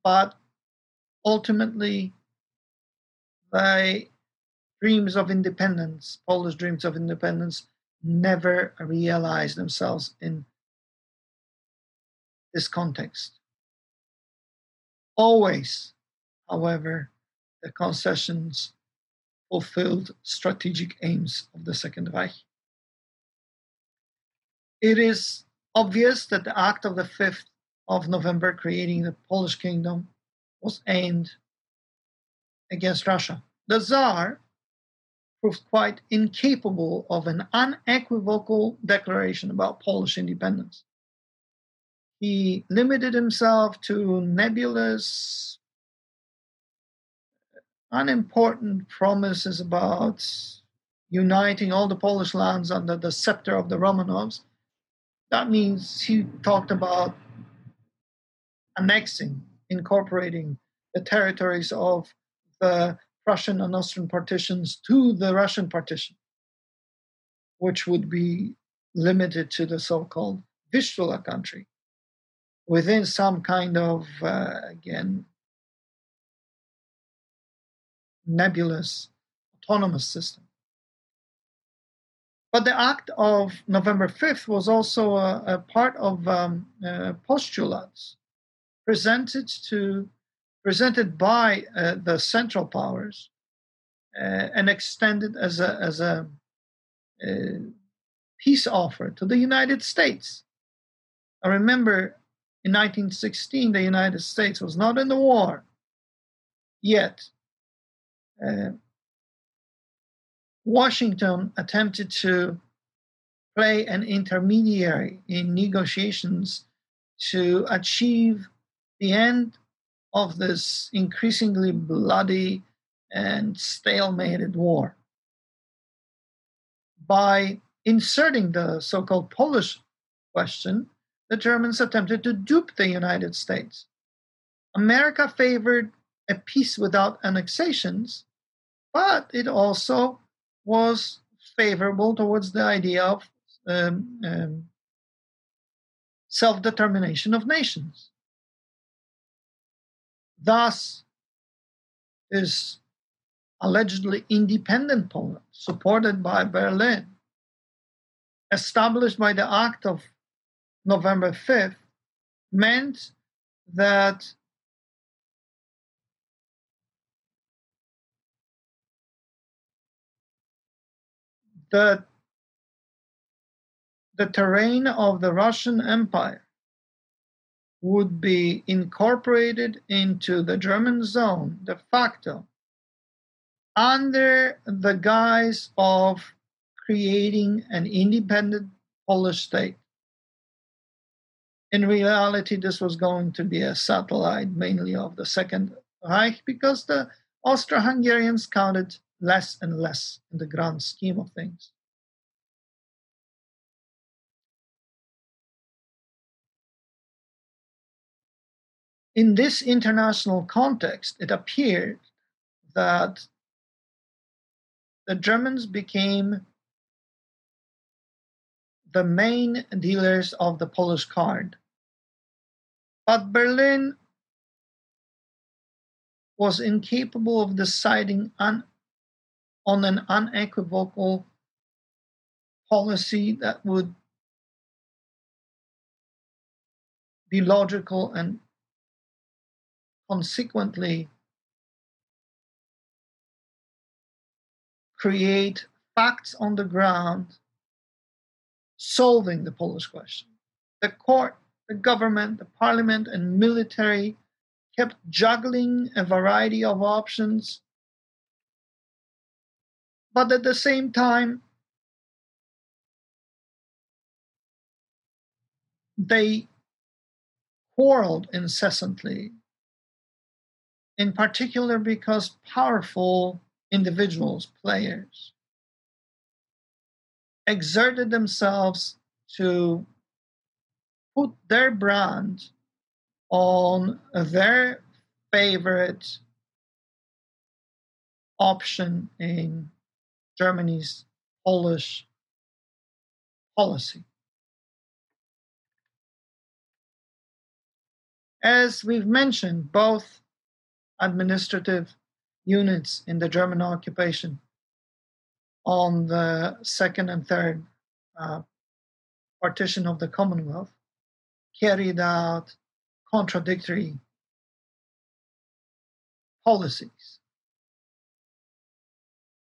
But ultimately, the dreams of independence, Polish dreams of independence, never realized themselves in this context. Always, however, the concessions fulfilled strategic aims of the Second Reich. It is obvious that the act of the 5th of November creating the Polish kingdom was aimed against Russia. The Tsar proved quite incapable of an unequivocal declaration about Polish independence. He limited himself to nebulous unimportant promises about uniting all the Polish lands under the scepter of the Romanovs. That means he talked about annexing, incorporating the territories of the Prussian and Austrian partitions to the Russian partition, which would be limited to the so called Vistula country within some kind of, uh, again, nebulous autonomous system. But the act of November 5th was also a, a part of um, uh, postulates presented to presented by uh, the Central Powers uh, and extended as a as a, a, peace offer to the United States. I remember in 1916 the United States was not in the war yet uh, Washington attempted to play an intermediary in negotiations to achieve the end of this increasingly bloody and stalemated war. By inserting the so called Polish question, the Germans attempted to dupe the United States. America favored a peace without annexations, but it also was favorable towards the idea of um, um, self determination of nations. Thus, is allegedly independent Poland, supported by Berlin, established by the Act of November 5th meant that the, the terrain of the Russian Empire would be incorporated into the German zone de facto under the guise of creating an independent Polish state. In reality, this was going to be a satellite mainly of the Second Reich because the Austro Hungarians counted less and less in the grand scheme of things. In this international context, it appeared that the Germans became the main dealers of the Polish card. But Berlin was incapable of deciding un, on an unequivocal policy that would be logical and consequently create facts on the ground solving the Polish question. The court, the government, the parliament, and military kept juggling a variety of options. But at the same time, they quarreled incessantly, in particular because powerful individuals, players, exerted themselves to put their brand on their favorite option in Germany's Polish policy. As we've mentioned, both administrative units in the German occupation on the second and third uh, partition of the Commonwealth carried out contradictory policies,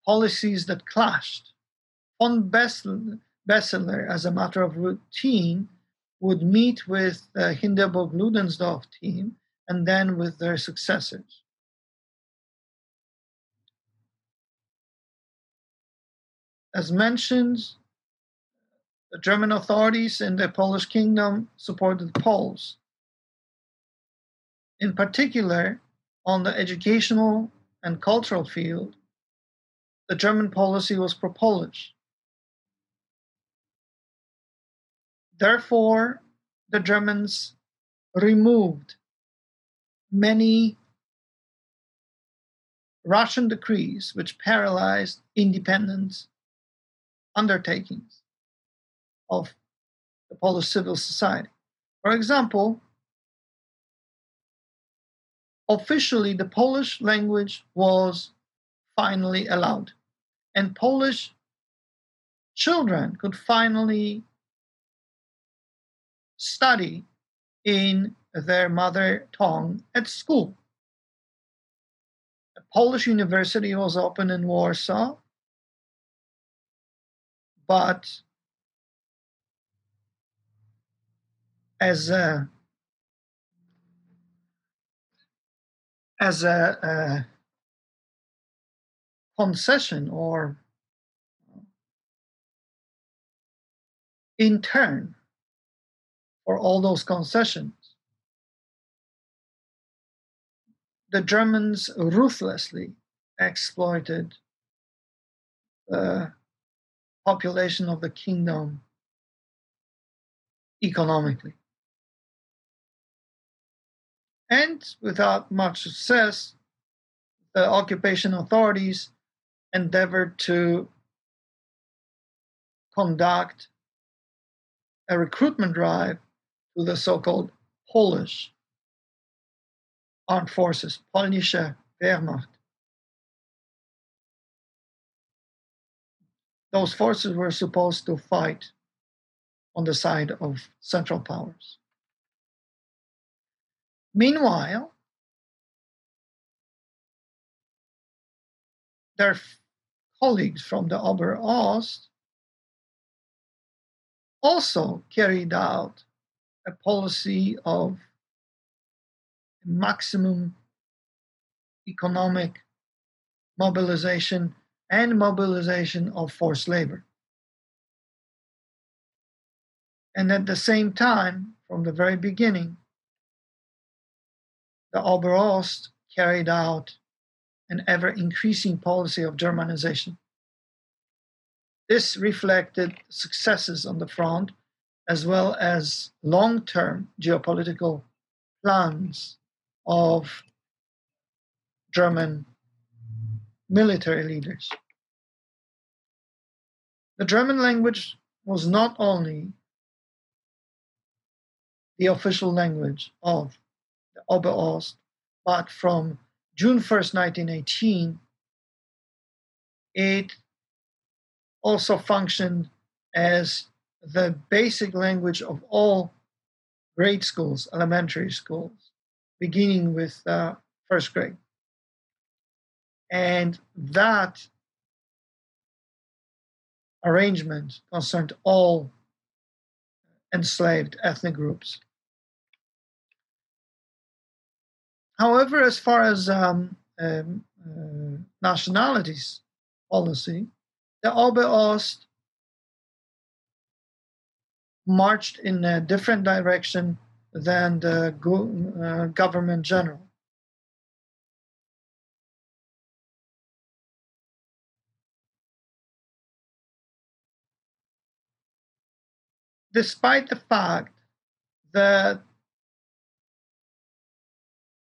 policies that clashed. Von Beseler, as a matter of routine, would meet with the Hindenburg Ludendorff team and then with their successors. As mentioned, the German authorities in the Polish kingdom supported the Poles. In particular, on the educational and cultural field, the German policy was pro Polish. Therefore, the Germans removed many Russian decrees which paralyzed independent undertakings of the Polish civil society. For example, officially the Polish language was finally allowed, and Polish children could finally study in their mother tongue at school. A Polish university was opened in Warsaw, but as a as a, a concession or in turn for all those concessions the Germans ruthlessly exploited the population of the kingdom economically. And without much success, the occupation authorities endeavored to conduct a recruitment drive to the so called Polish armed forces, polnische Wehrmacht. Those forces were supposed to fight on the side of Central Powers. Meanwhile, their colleagues from the Ober Ost also carried out a policy of maximum economic mobilization and mobilization of forced labor. And at the same time, from the very beginning, the Ober Ost carried out an ever increasing policy of Germanization. This reflected successes on the front as well as long term geopolitical plans of German military leaders. The German language was not only the official language of Ober Ost, but from June 1st, 1918, it also functioned as the basic language of all grade schools, elementary schools, beginning with uh, first grade. And that arrangement concerned all enslaved ethnic groups. However, as far as um, um, uh, nationalities policy, the Ober Ost marched in a different direction than the go- uh, government general. Despite the fact that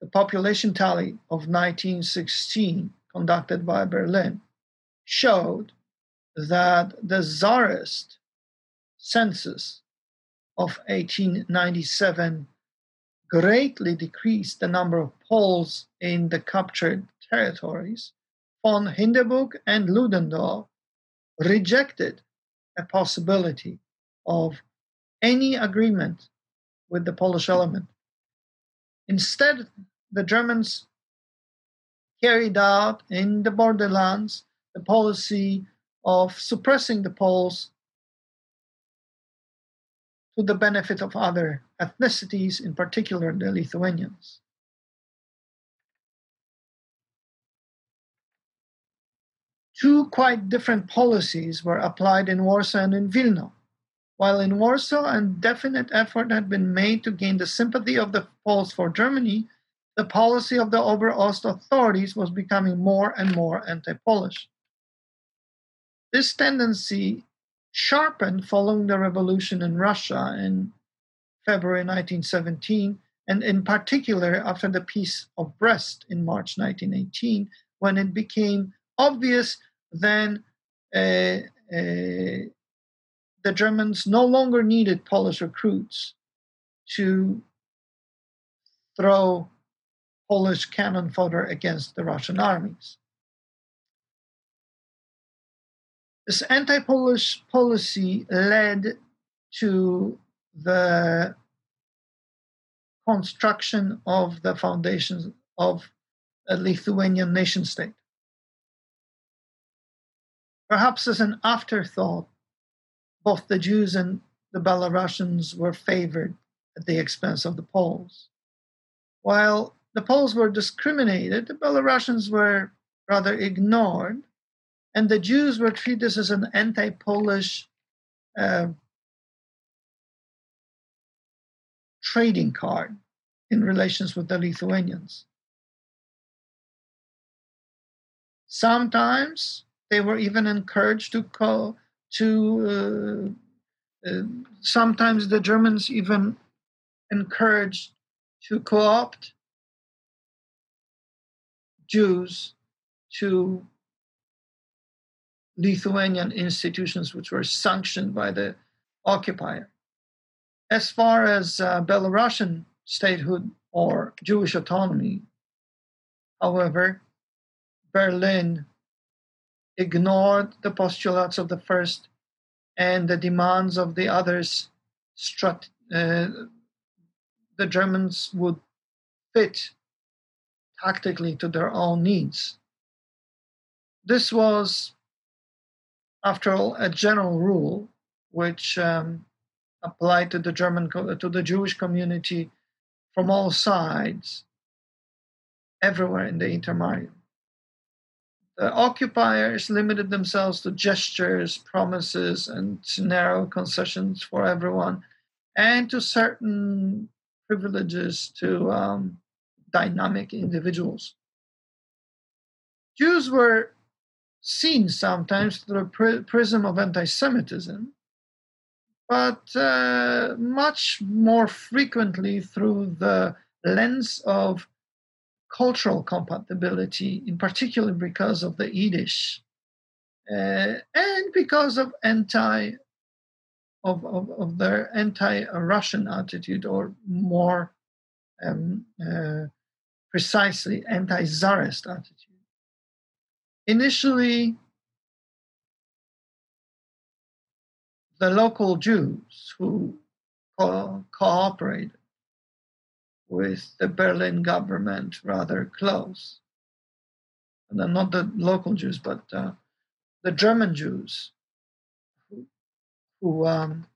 the population tally of 1916 conducted by Berlin showed that the Tsarist census of 1897 greatly decreased the number of Poles in the captured territories, von Hindenburg and Ludendorff rejected a possibility of any agreement with the Polish element. Instead, the Germans carried out in the borderlands the policy of suppressing the Poles to the benefit of other ethnicities, in particular the Lithuanians. Two quite different policies were applied in Warsaw and in Vilna. While in Warsaw, a definite effort had been made to gain the sympathy of the Poles for Germany, the policy of the Ober Ost authorities was becoming more and more anti Polish. This tendency sharpened following the revolution in Russia in February 1917, and in particular after the Peace of Brest in March 1918, when it became obvious then uh, uh, the Germans no longer needed Polish recruits to throw Polish cannon fodder against the Russian armies. This anti Polish policy led to the construction of the foundations of a Lithuanian nation state. Perhaps as an afterthought, both the Jews and the Belarusians were favored at the expense of the Poles. While the Poles were discriminated, the Belarusians were rather ignored and the Jews were treated as an anti-Polish uh, trading card in relations with the Lithuanians. Sometimes they were even encouraged to co- to uh, uh, sometimes the Germans even encouraged to co-opt Jews to Lithuanian institutions which were sanctioned by the occupier. As far as uh, Belarusian statehood or Jewish autonomy, however, Berlin ignored the postulates of the first and the demands of the others strat- uh, the Germans would fit tactically to their own needs. This was, after all, a general rule which um, applied to the German to the Jewish community from all sides, everywhere in the Intermarium. The occupiers limited themselves to gestures, promises, and narrow concessions for everyone, and to certain privileges to um, dynamic individuals. Jews were seen sometimes through the prism of anti Semitism, but uh, much more frequently through the lens of cultural compatibility, in particular because of the Yiddish uh, and because of anti of, of, of their anti-Russian attitude, or more um, uh, precisely, anti-Tsarist attitude. Initially, the local Jews who co- cooperated with the Berlin government rather close. And not the local Jews, but uh, the German Jews who, who um,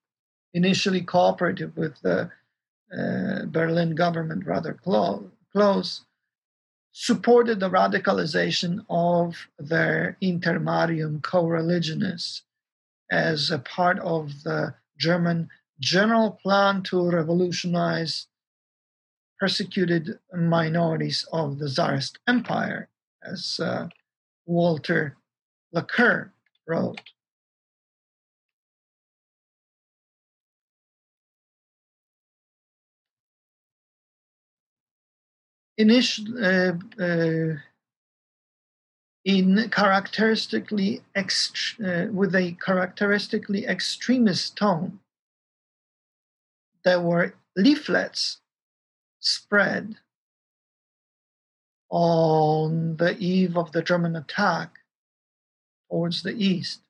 initially cooperated with the uh, Berlin government rather close, close, supported the radicalization of their intermarium co religionists as a part of the German general plan to revolutionize persecuted minorities of the Tsarist Empire, as uh, Walter Laqueur wrote. Initial, uh, uh, in characteristically ext- uh, with a characteristically extremist tone. There were leaflets spread on the eve of the German attack towards the east.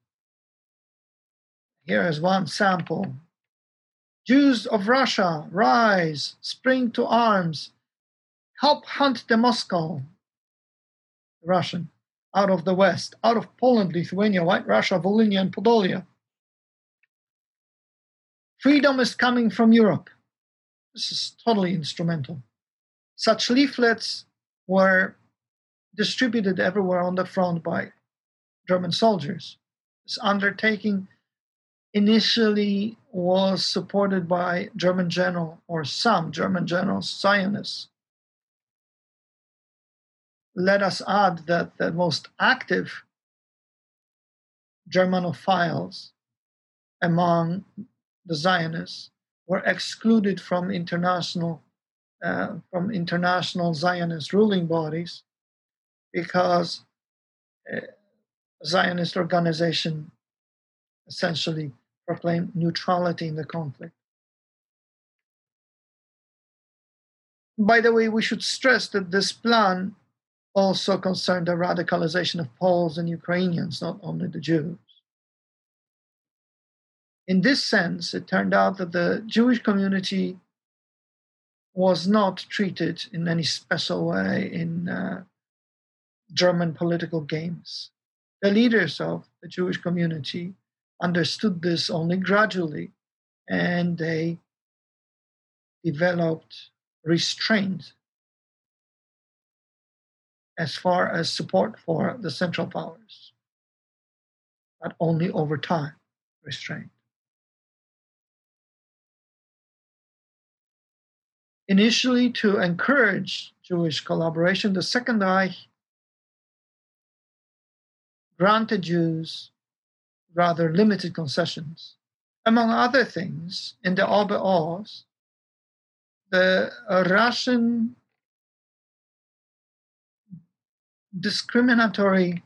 Here is one sample. Jews of Russia, rise, spring to arms, help hunt the Moscow. Russian out of the West, out of Poland, Lithuania, White Russia, Volhynia, and Podolia. Freedom is coming from Europe. This is totally instrumental. Such leaflets were distributed everywhere on the front by German soldiers. This undertaking initially was supported by German general or some German generals, Zionists, let us add that the most active Germanophiles among the Zionists were excluded from international uh, from international Zionist ruling bodies because uh, Zionist organization essentially proclaimed neutrality in the conflict. By the way, we should stress that this plan also concerned the radicalization of Poles and Ukrainians, not only the Jews. In this sense, it turned out that the Jewish community was not treated in any special way in uh, German political games. The leaders of the Jewish community understood this only gradually, and they developed restraint as far as support for the central powers, but only over time restraint. Initially, to encourage Jewish collaboration, the Second Reich granted Jews rather limited concessions. Among other things, in the Ober-Ost, the Russian discriminatory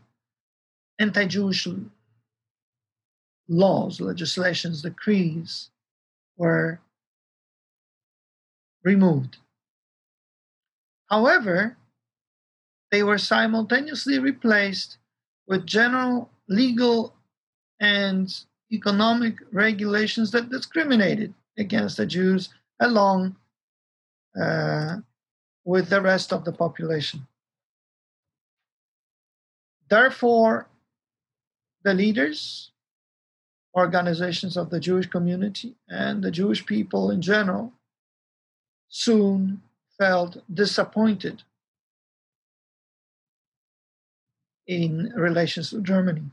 anti Jewish laws, legislations, decrees were removed. However, they were simultaneously replaced with general legal and economic regulations that discriminated against the Jews along uh, with the rest of the population. Therefore, the leaders, organizations of the Jewish community, and the Jewish people in general soon felt disappointed in relations to Germany.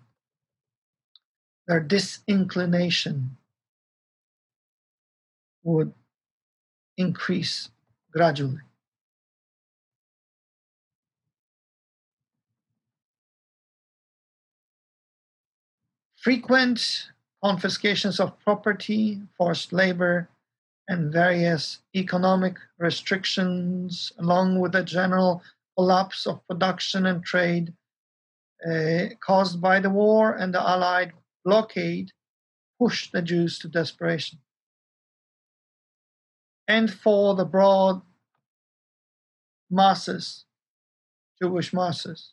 Their disinclination would increase gradually. Frequent confiscations of property, forced labor, and various economic restrictions, along with the general collapse of production and trade uh, caused by the war and the Allied blockade, pushed the Jews to desperation. And for the broad masses, Jewish masses,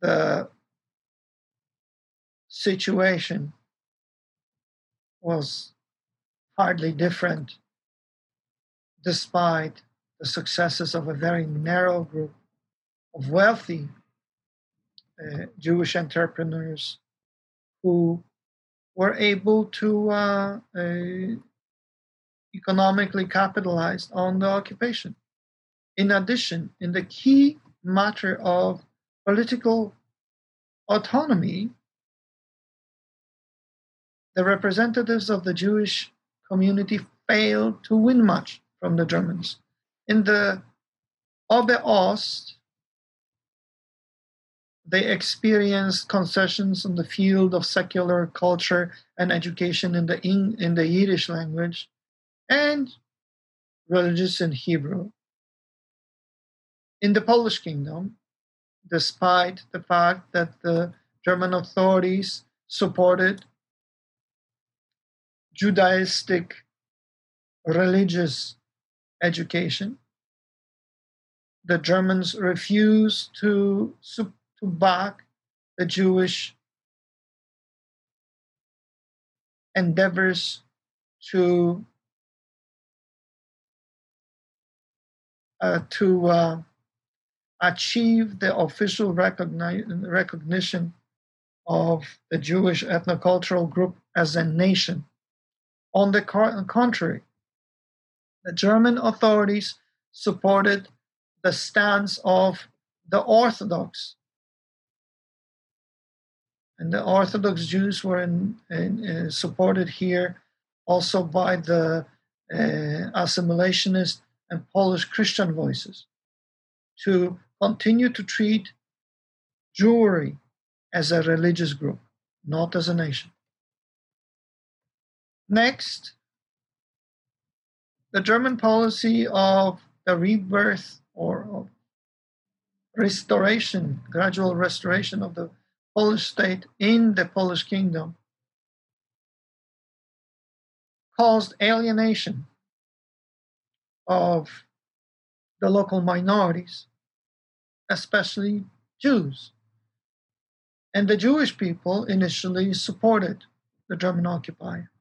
the situation was hardly different despite the successes of a very narrow group of wealthy uh, Jewish entrepreneurs who were able to uh, uh, economically capitalize on the occupation. In addition, in the key matter of political autonomy, the representatives of the Jewish community failed to win much from the Germans. In the Ober Ost, they experienced concessions in the field of secular culture and education in the, in the Yiddish language and religious in Hebrew. In the Polish kingdom, despite the fact that the German authorities supported Judaistic religious education, the Germans refused to to back the Jewish endeavors to uh, to uh, achieve the official recogni- recognition of the Jewish ethnocultural group as a nation. On the contrary, the German authorities supported the stance of the Orthodox and the Orthodox Jews were in, in, uh, supported here also by the uh, assimilationist and Polish Christian voices to continue to treat Jewry as a religious group, not as a nation. Next, the German policy of the rebirth or of restoration, gradual restoration of the Polish state in the Polish kingdom caused alienation of the local minorities, especially Jews. And the Jewish people initially supported the German occupier.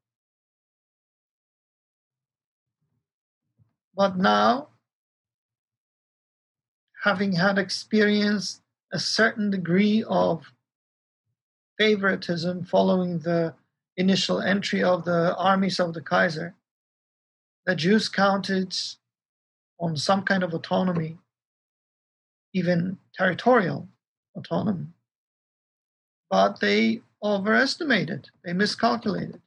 But now, having had experienced a certain degree of favoritism following the initial entry of the armies of the Kaiser. The Jews counted on some kind of autonomy, even territorial autonomy. But they overestimated, they miscalculated.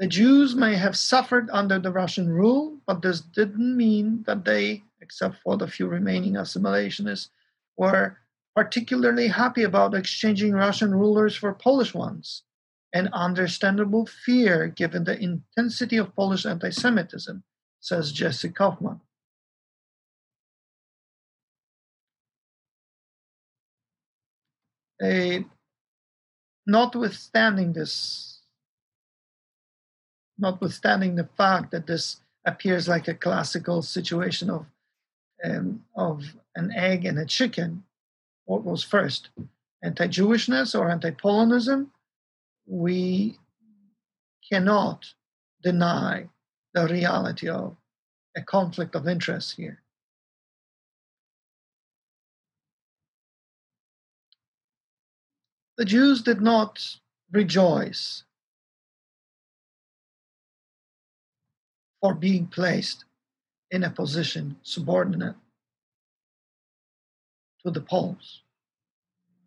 The Jews may have suffered under the Russian rule, but this didn't mean that they except for the few remaining assimilationists, were particularly happy about exchanging Russian rulers for Polish ones, an understandable fear given the intensity of Polish anti Semitism, says Jesse Kauffman. A, notwithstanding this, notwithstanding the fact that this appears like a classical situation of um, of an egg and a chicken, what was first? anti Jewishness or anti Polonism, we cannot deny the reality of a conflict of interest here. The Jews did not rejoice for being placed in a position subordinate to the Poles.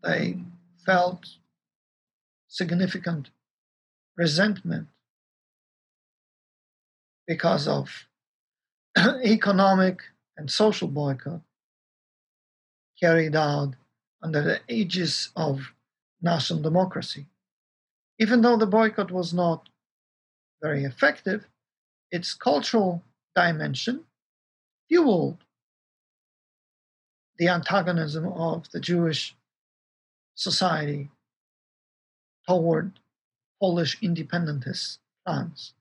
They felt significant resentment because of economic and social boycott carried out under the aegis of national democracy. Even though the boycott was not very effective, its cultural dimension fueled the antagonism of the Jewish society toward Polish independentist plans.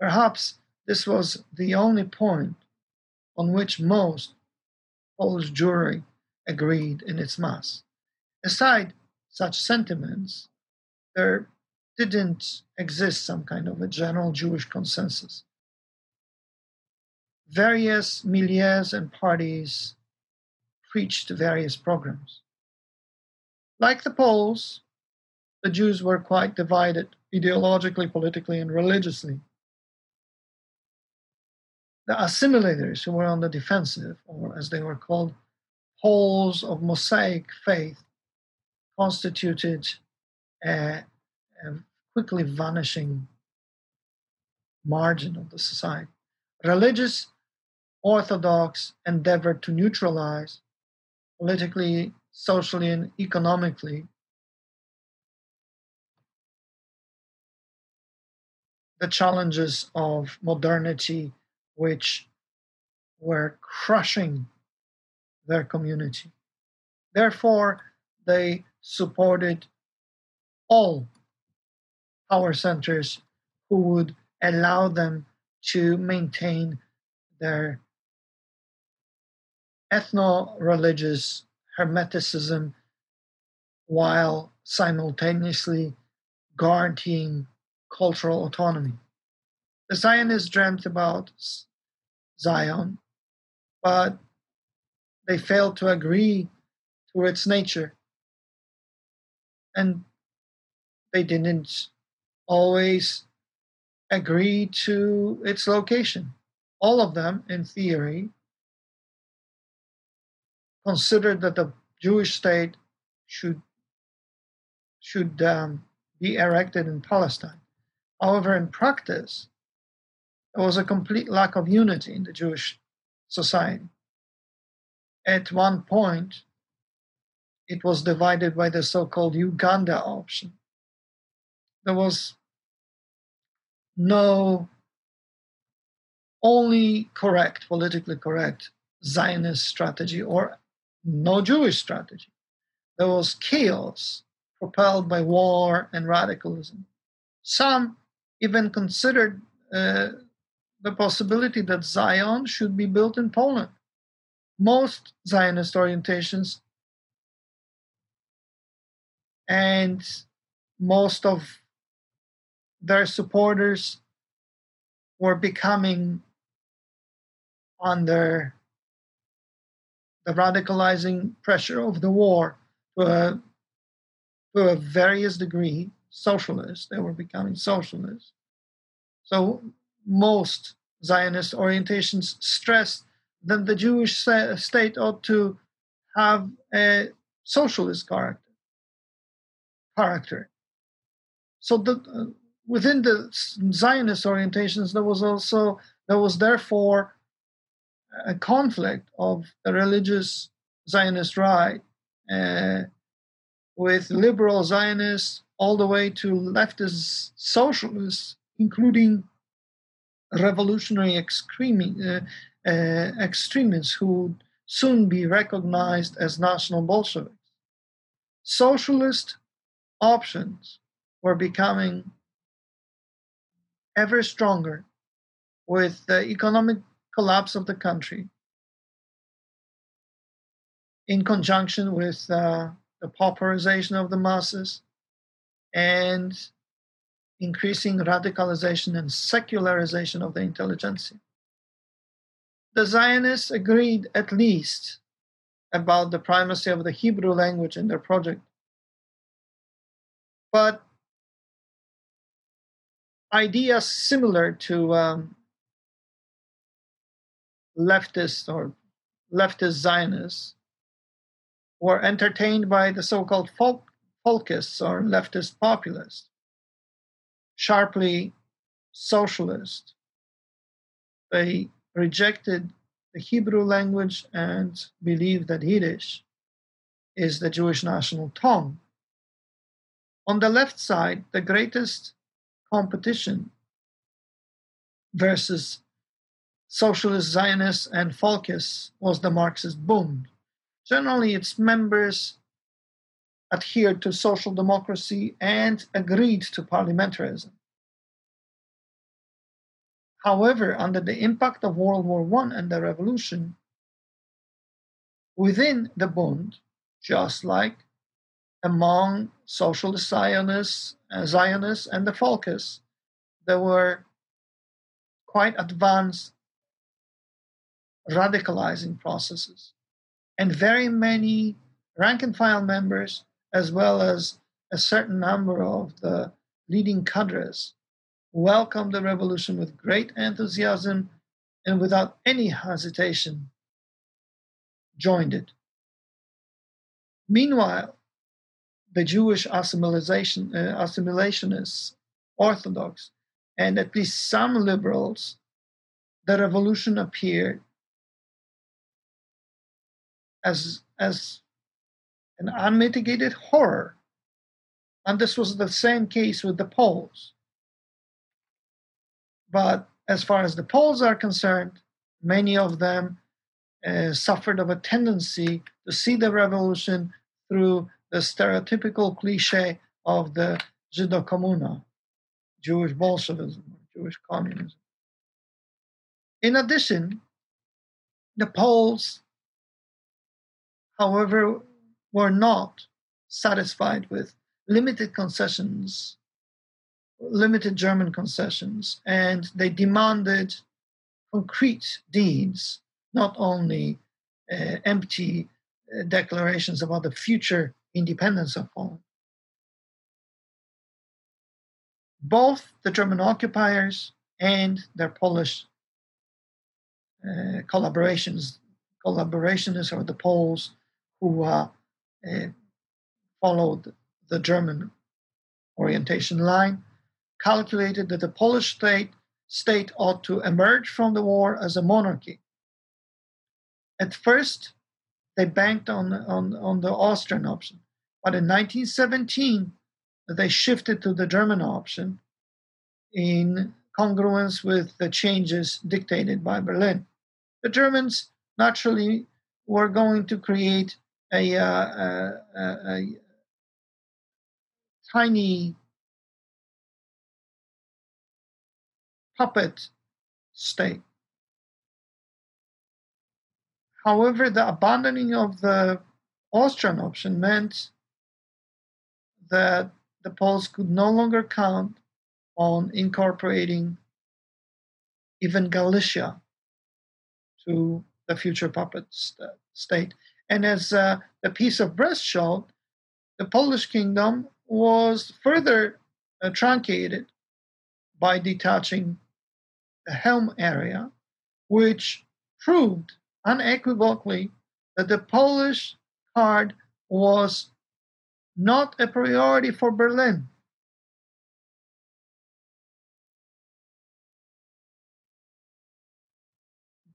Perhaps this was the only point on which most Polish Jewry agreed in its mass. Aside such sentiments, there didn't exist some kind of a general Jewish consensus. Various milieus and parties preached various programs. Like the Poles, the Jews were quite divided ideologically, politically, and religiously. The assimilators who were on the defensive, or as they were called, Poles of Mosaic faith, constituted a, a quickly vanishing margin of the society. Religious Orthodox endeavored to neutralize politically, socially, and economically the challenges of modernity which were crushing their community. Therefore, they supported all power centers who would allow them to maintain their ethno religious hermeticism while simultaneously guaranteeing cultural autonomy. The Zionists dreamt about Zion, but they failed to agree to its nature. And they didn't always agree to its location. All of them, in theory, considered that the Jewish state should should um, be erected in Palestine. However, in practice, there was a complete lack of unity in the Jewish society. At one point, it was divided by the so called Uganda option. There was no only correct, politically correct Zionist strategy or no Jewish strategy. There was chaos propelled by war and radicalism. Some even considered uh, the possibility that Zion should be built in Poland. Most Zionist orientations and most of their supporters were becoming under the radicalizing pressure of the war to a, to a various degree socialist. They were becoming socialists. So most Zionist orientations stressed that the Jewish state ought to have a socialist character. Character. So the, within the Zionist orientations, there was also there was therefore a conflict of the religious Zionist right uh, with liberal Zionists all the way to leftist socialists, including revolutionary uh, uh, extremists who would soon be recognized as national Bolsheviks. Socialist options were becoming ever stronger with the economic collapse of the country. in conjunction with uh, the pauperization of the masses and increasing radicalization and secularization of the intelligentsia. The Zionists agreed at least about the primacy of the Hebrew language in their project. But ideas similar to um, leftist or leftist Zionists were entertained by the so-called folk, folkists or leftist populists, sharply socialist. They rejected the Hebrew language and believed that Yiddish is the Jewish national tongue. On the left side, the greatest competition versus socialist Zionists and Folkists was the Marxist Bund. Generally, its members adhered to social democracy and agreed to parliamentarism. However, under the impact of World War I and the revolution, within the Bund, just like among socialist Zionists, uh, Zionists and the Folkists, there were quite advanced radicalizing processes. And very many rank and file members, as well as a certain number of the leading cadres, welcomed the revolution with great enthusiasm and without any hesitation joined it. Meanwhile, the Jewish assimilation, uh, assimilationists, Orthodox, and at least some liberals, the revolution appeared as, as an unmitigated horror. And this was the same case with the Poles. But as far as the Poles are concerned, many of them uh, suffered of a tendency to see the revolution through the stereotypical cliche of the Żydokomuna, Jewish Bolshevism, Jewish communism. In addition, the Poles, however, were not satisfied with limited concessions, limited German concessions, and they demanded concrete deeds, not only uh, empty uh, declarations about the future independence of Poland. Both the German occupiers and their Polish uh, collaborations, collaborationists or the Poles who uh, uh, followed the German orientation line, calculated that the Polish state, state ought to emerge from the war as a monarchy. At first, they banked on, on, on the Austrian option. But in 1917, they shifted to the German option in congruence with the changes dictated by Berlin. The Germans naturally were going to create a, uh, a, a, a tiny puppet state. However, the abandoning of the Austrian option meant that the Poles could no longer count on incorporating even Galicia to the future puppet st- state. And as uh, the Peace of Brest showed, the Polish kingdom was further uh, truncated by detaching the Chełm area, which proved unequivocally that the Polish card was not a priority for Berlin.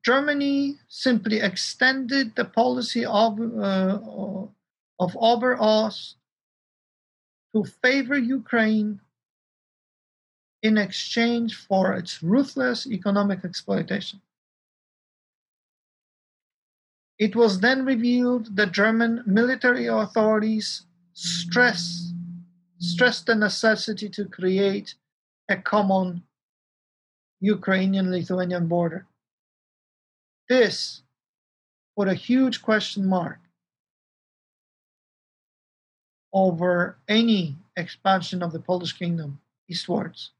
Germany simply extended the policy of, uh, of Ober Ost to favor Ukraine in exchange for its ruthless economic exploitation. It was then revealed that German military authorities stress stress the necessity to create a common Ukrainian-Lithuanian border. This put a huge question mark over any expansion of the Polish kingdom eastwards.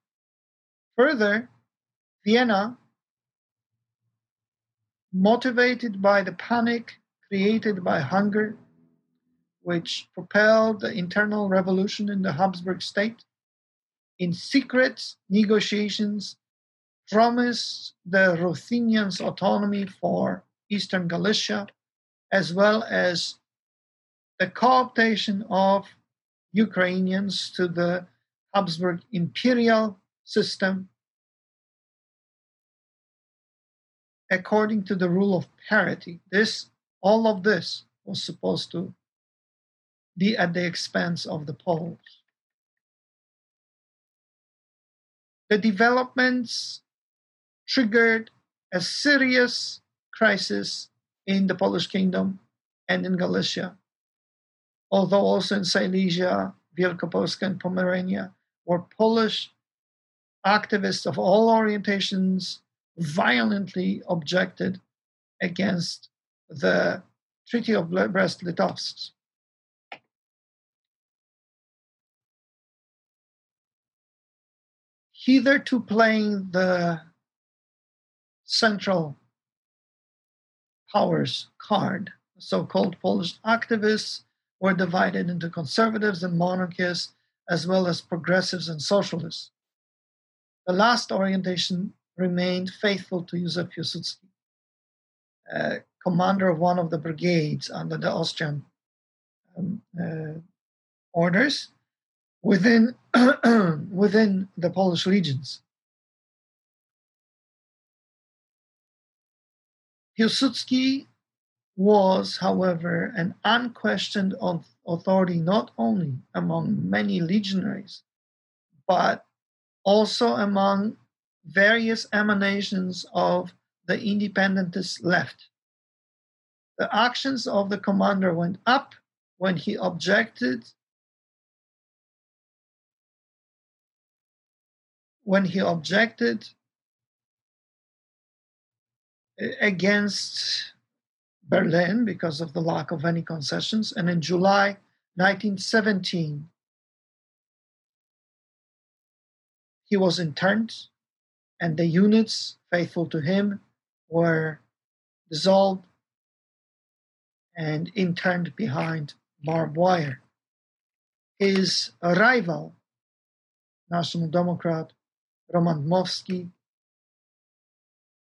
Further, Vienna, motivated by the panic created by hunger, which propelled the internal revolution in the Habsburg state, in secret negotiations promised the Ruthenians autonomy for eastern Galicia, as well as the cooptation of Ukrainians to the Habsburg imperial system according to the rule of parity. This, all of this was supposed to be at the expense of the Poles. The developments triggered a serious crisis in the Polish kingdom and in Galicia, although also in Silesia, Wielkopolska, and Pomerania, where Polish activists of all orientations violently objected against the Treaty of Brest-Litovsk. Hitherto playing the central powers card, so-called Polish activists were divided into conservatives and monarchists, as well as progressives and socialists. The last orientation remained faithful to Józef Piłsudski, uh, commander of one of the brigades under the Austrian um, uh, orders within, within the Polish legions. Piłsudski was, however, an unquestioned authority not only among many legionaries, but also among various emanations of the independentist left. The actions of the commander went up when he objected when he objected against Berlin because of the lack of any concessions. And in July 1917, he was interned, and the units faithful to him were dissolved and interned behind barbed wire. His rival, National Democrat Roman Dmowski,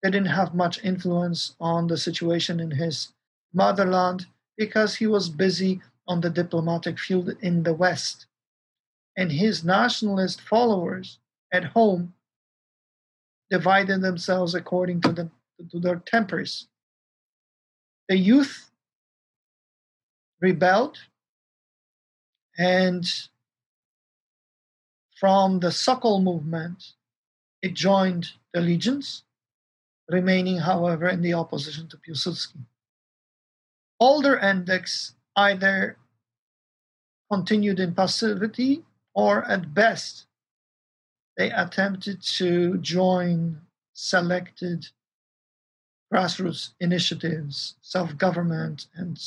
didn't have much influence on the situation in his motherland because he was busy on the diplomatic field in the West. And his nationalist followers at home divided themselves according to, the, to their tempers. The youth rebelled, and from the Sokol movement, it joined the legions remaining, however, in the opposition to Piłsudski. Older Endeks either continued in passivity or, at best, they attempted to join selected grassroots initiatives, self government, and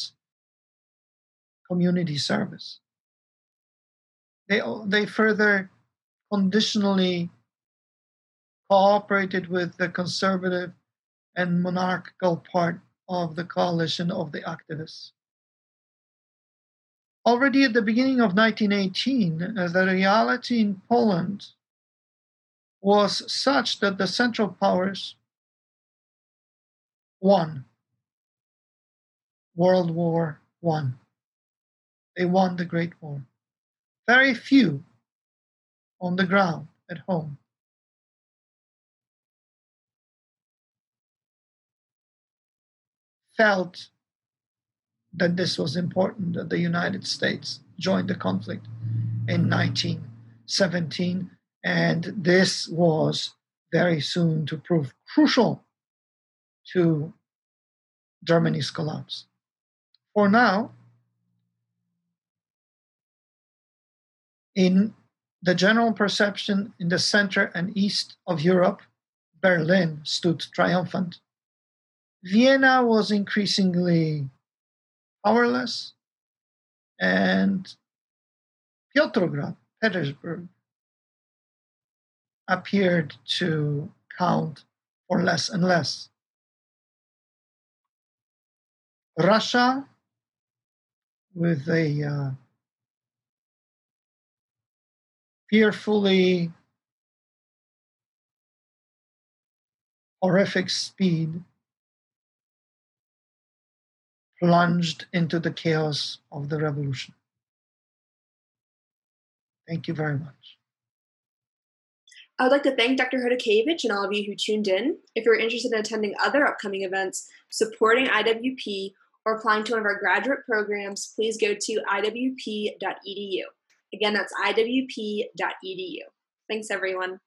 community service. They, they further conditionally cooperated with the conservative and monarchical part of the coalition of the activists. Already at the beginning of 1918, uh, the reality in Poland was such that the Central Powers won World War One. They won the Great War. Very few on the ground at home felt that this was important that the United States joined the conflict in 1917, and this was very soon to prove crucial to Germany's collapse. For now, in the general perception in the center and east of Europe, Berlin stood triumphant Vienna was increasingly powerless and Petrograd, Petersburg, appeared to count for less and less. Russia, with a uh, fearfully horrific speed, plunged into the chaos of the revolution. Thank you very much. I would like to thank Dr. Chodakiewicz and all of you who tuned in. If you're interested in attending other upcoming events, supporting IWP, or applying to one of our graduate programs, please go to iwp.edu. Again, that's iwp.edu. Thanks, everyone.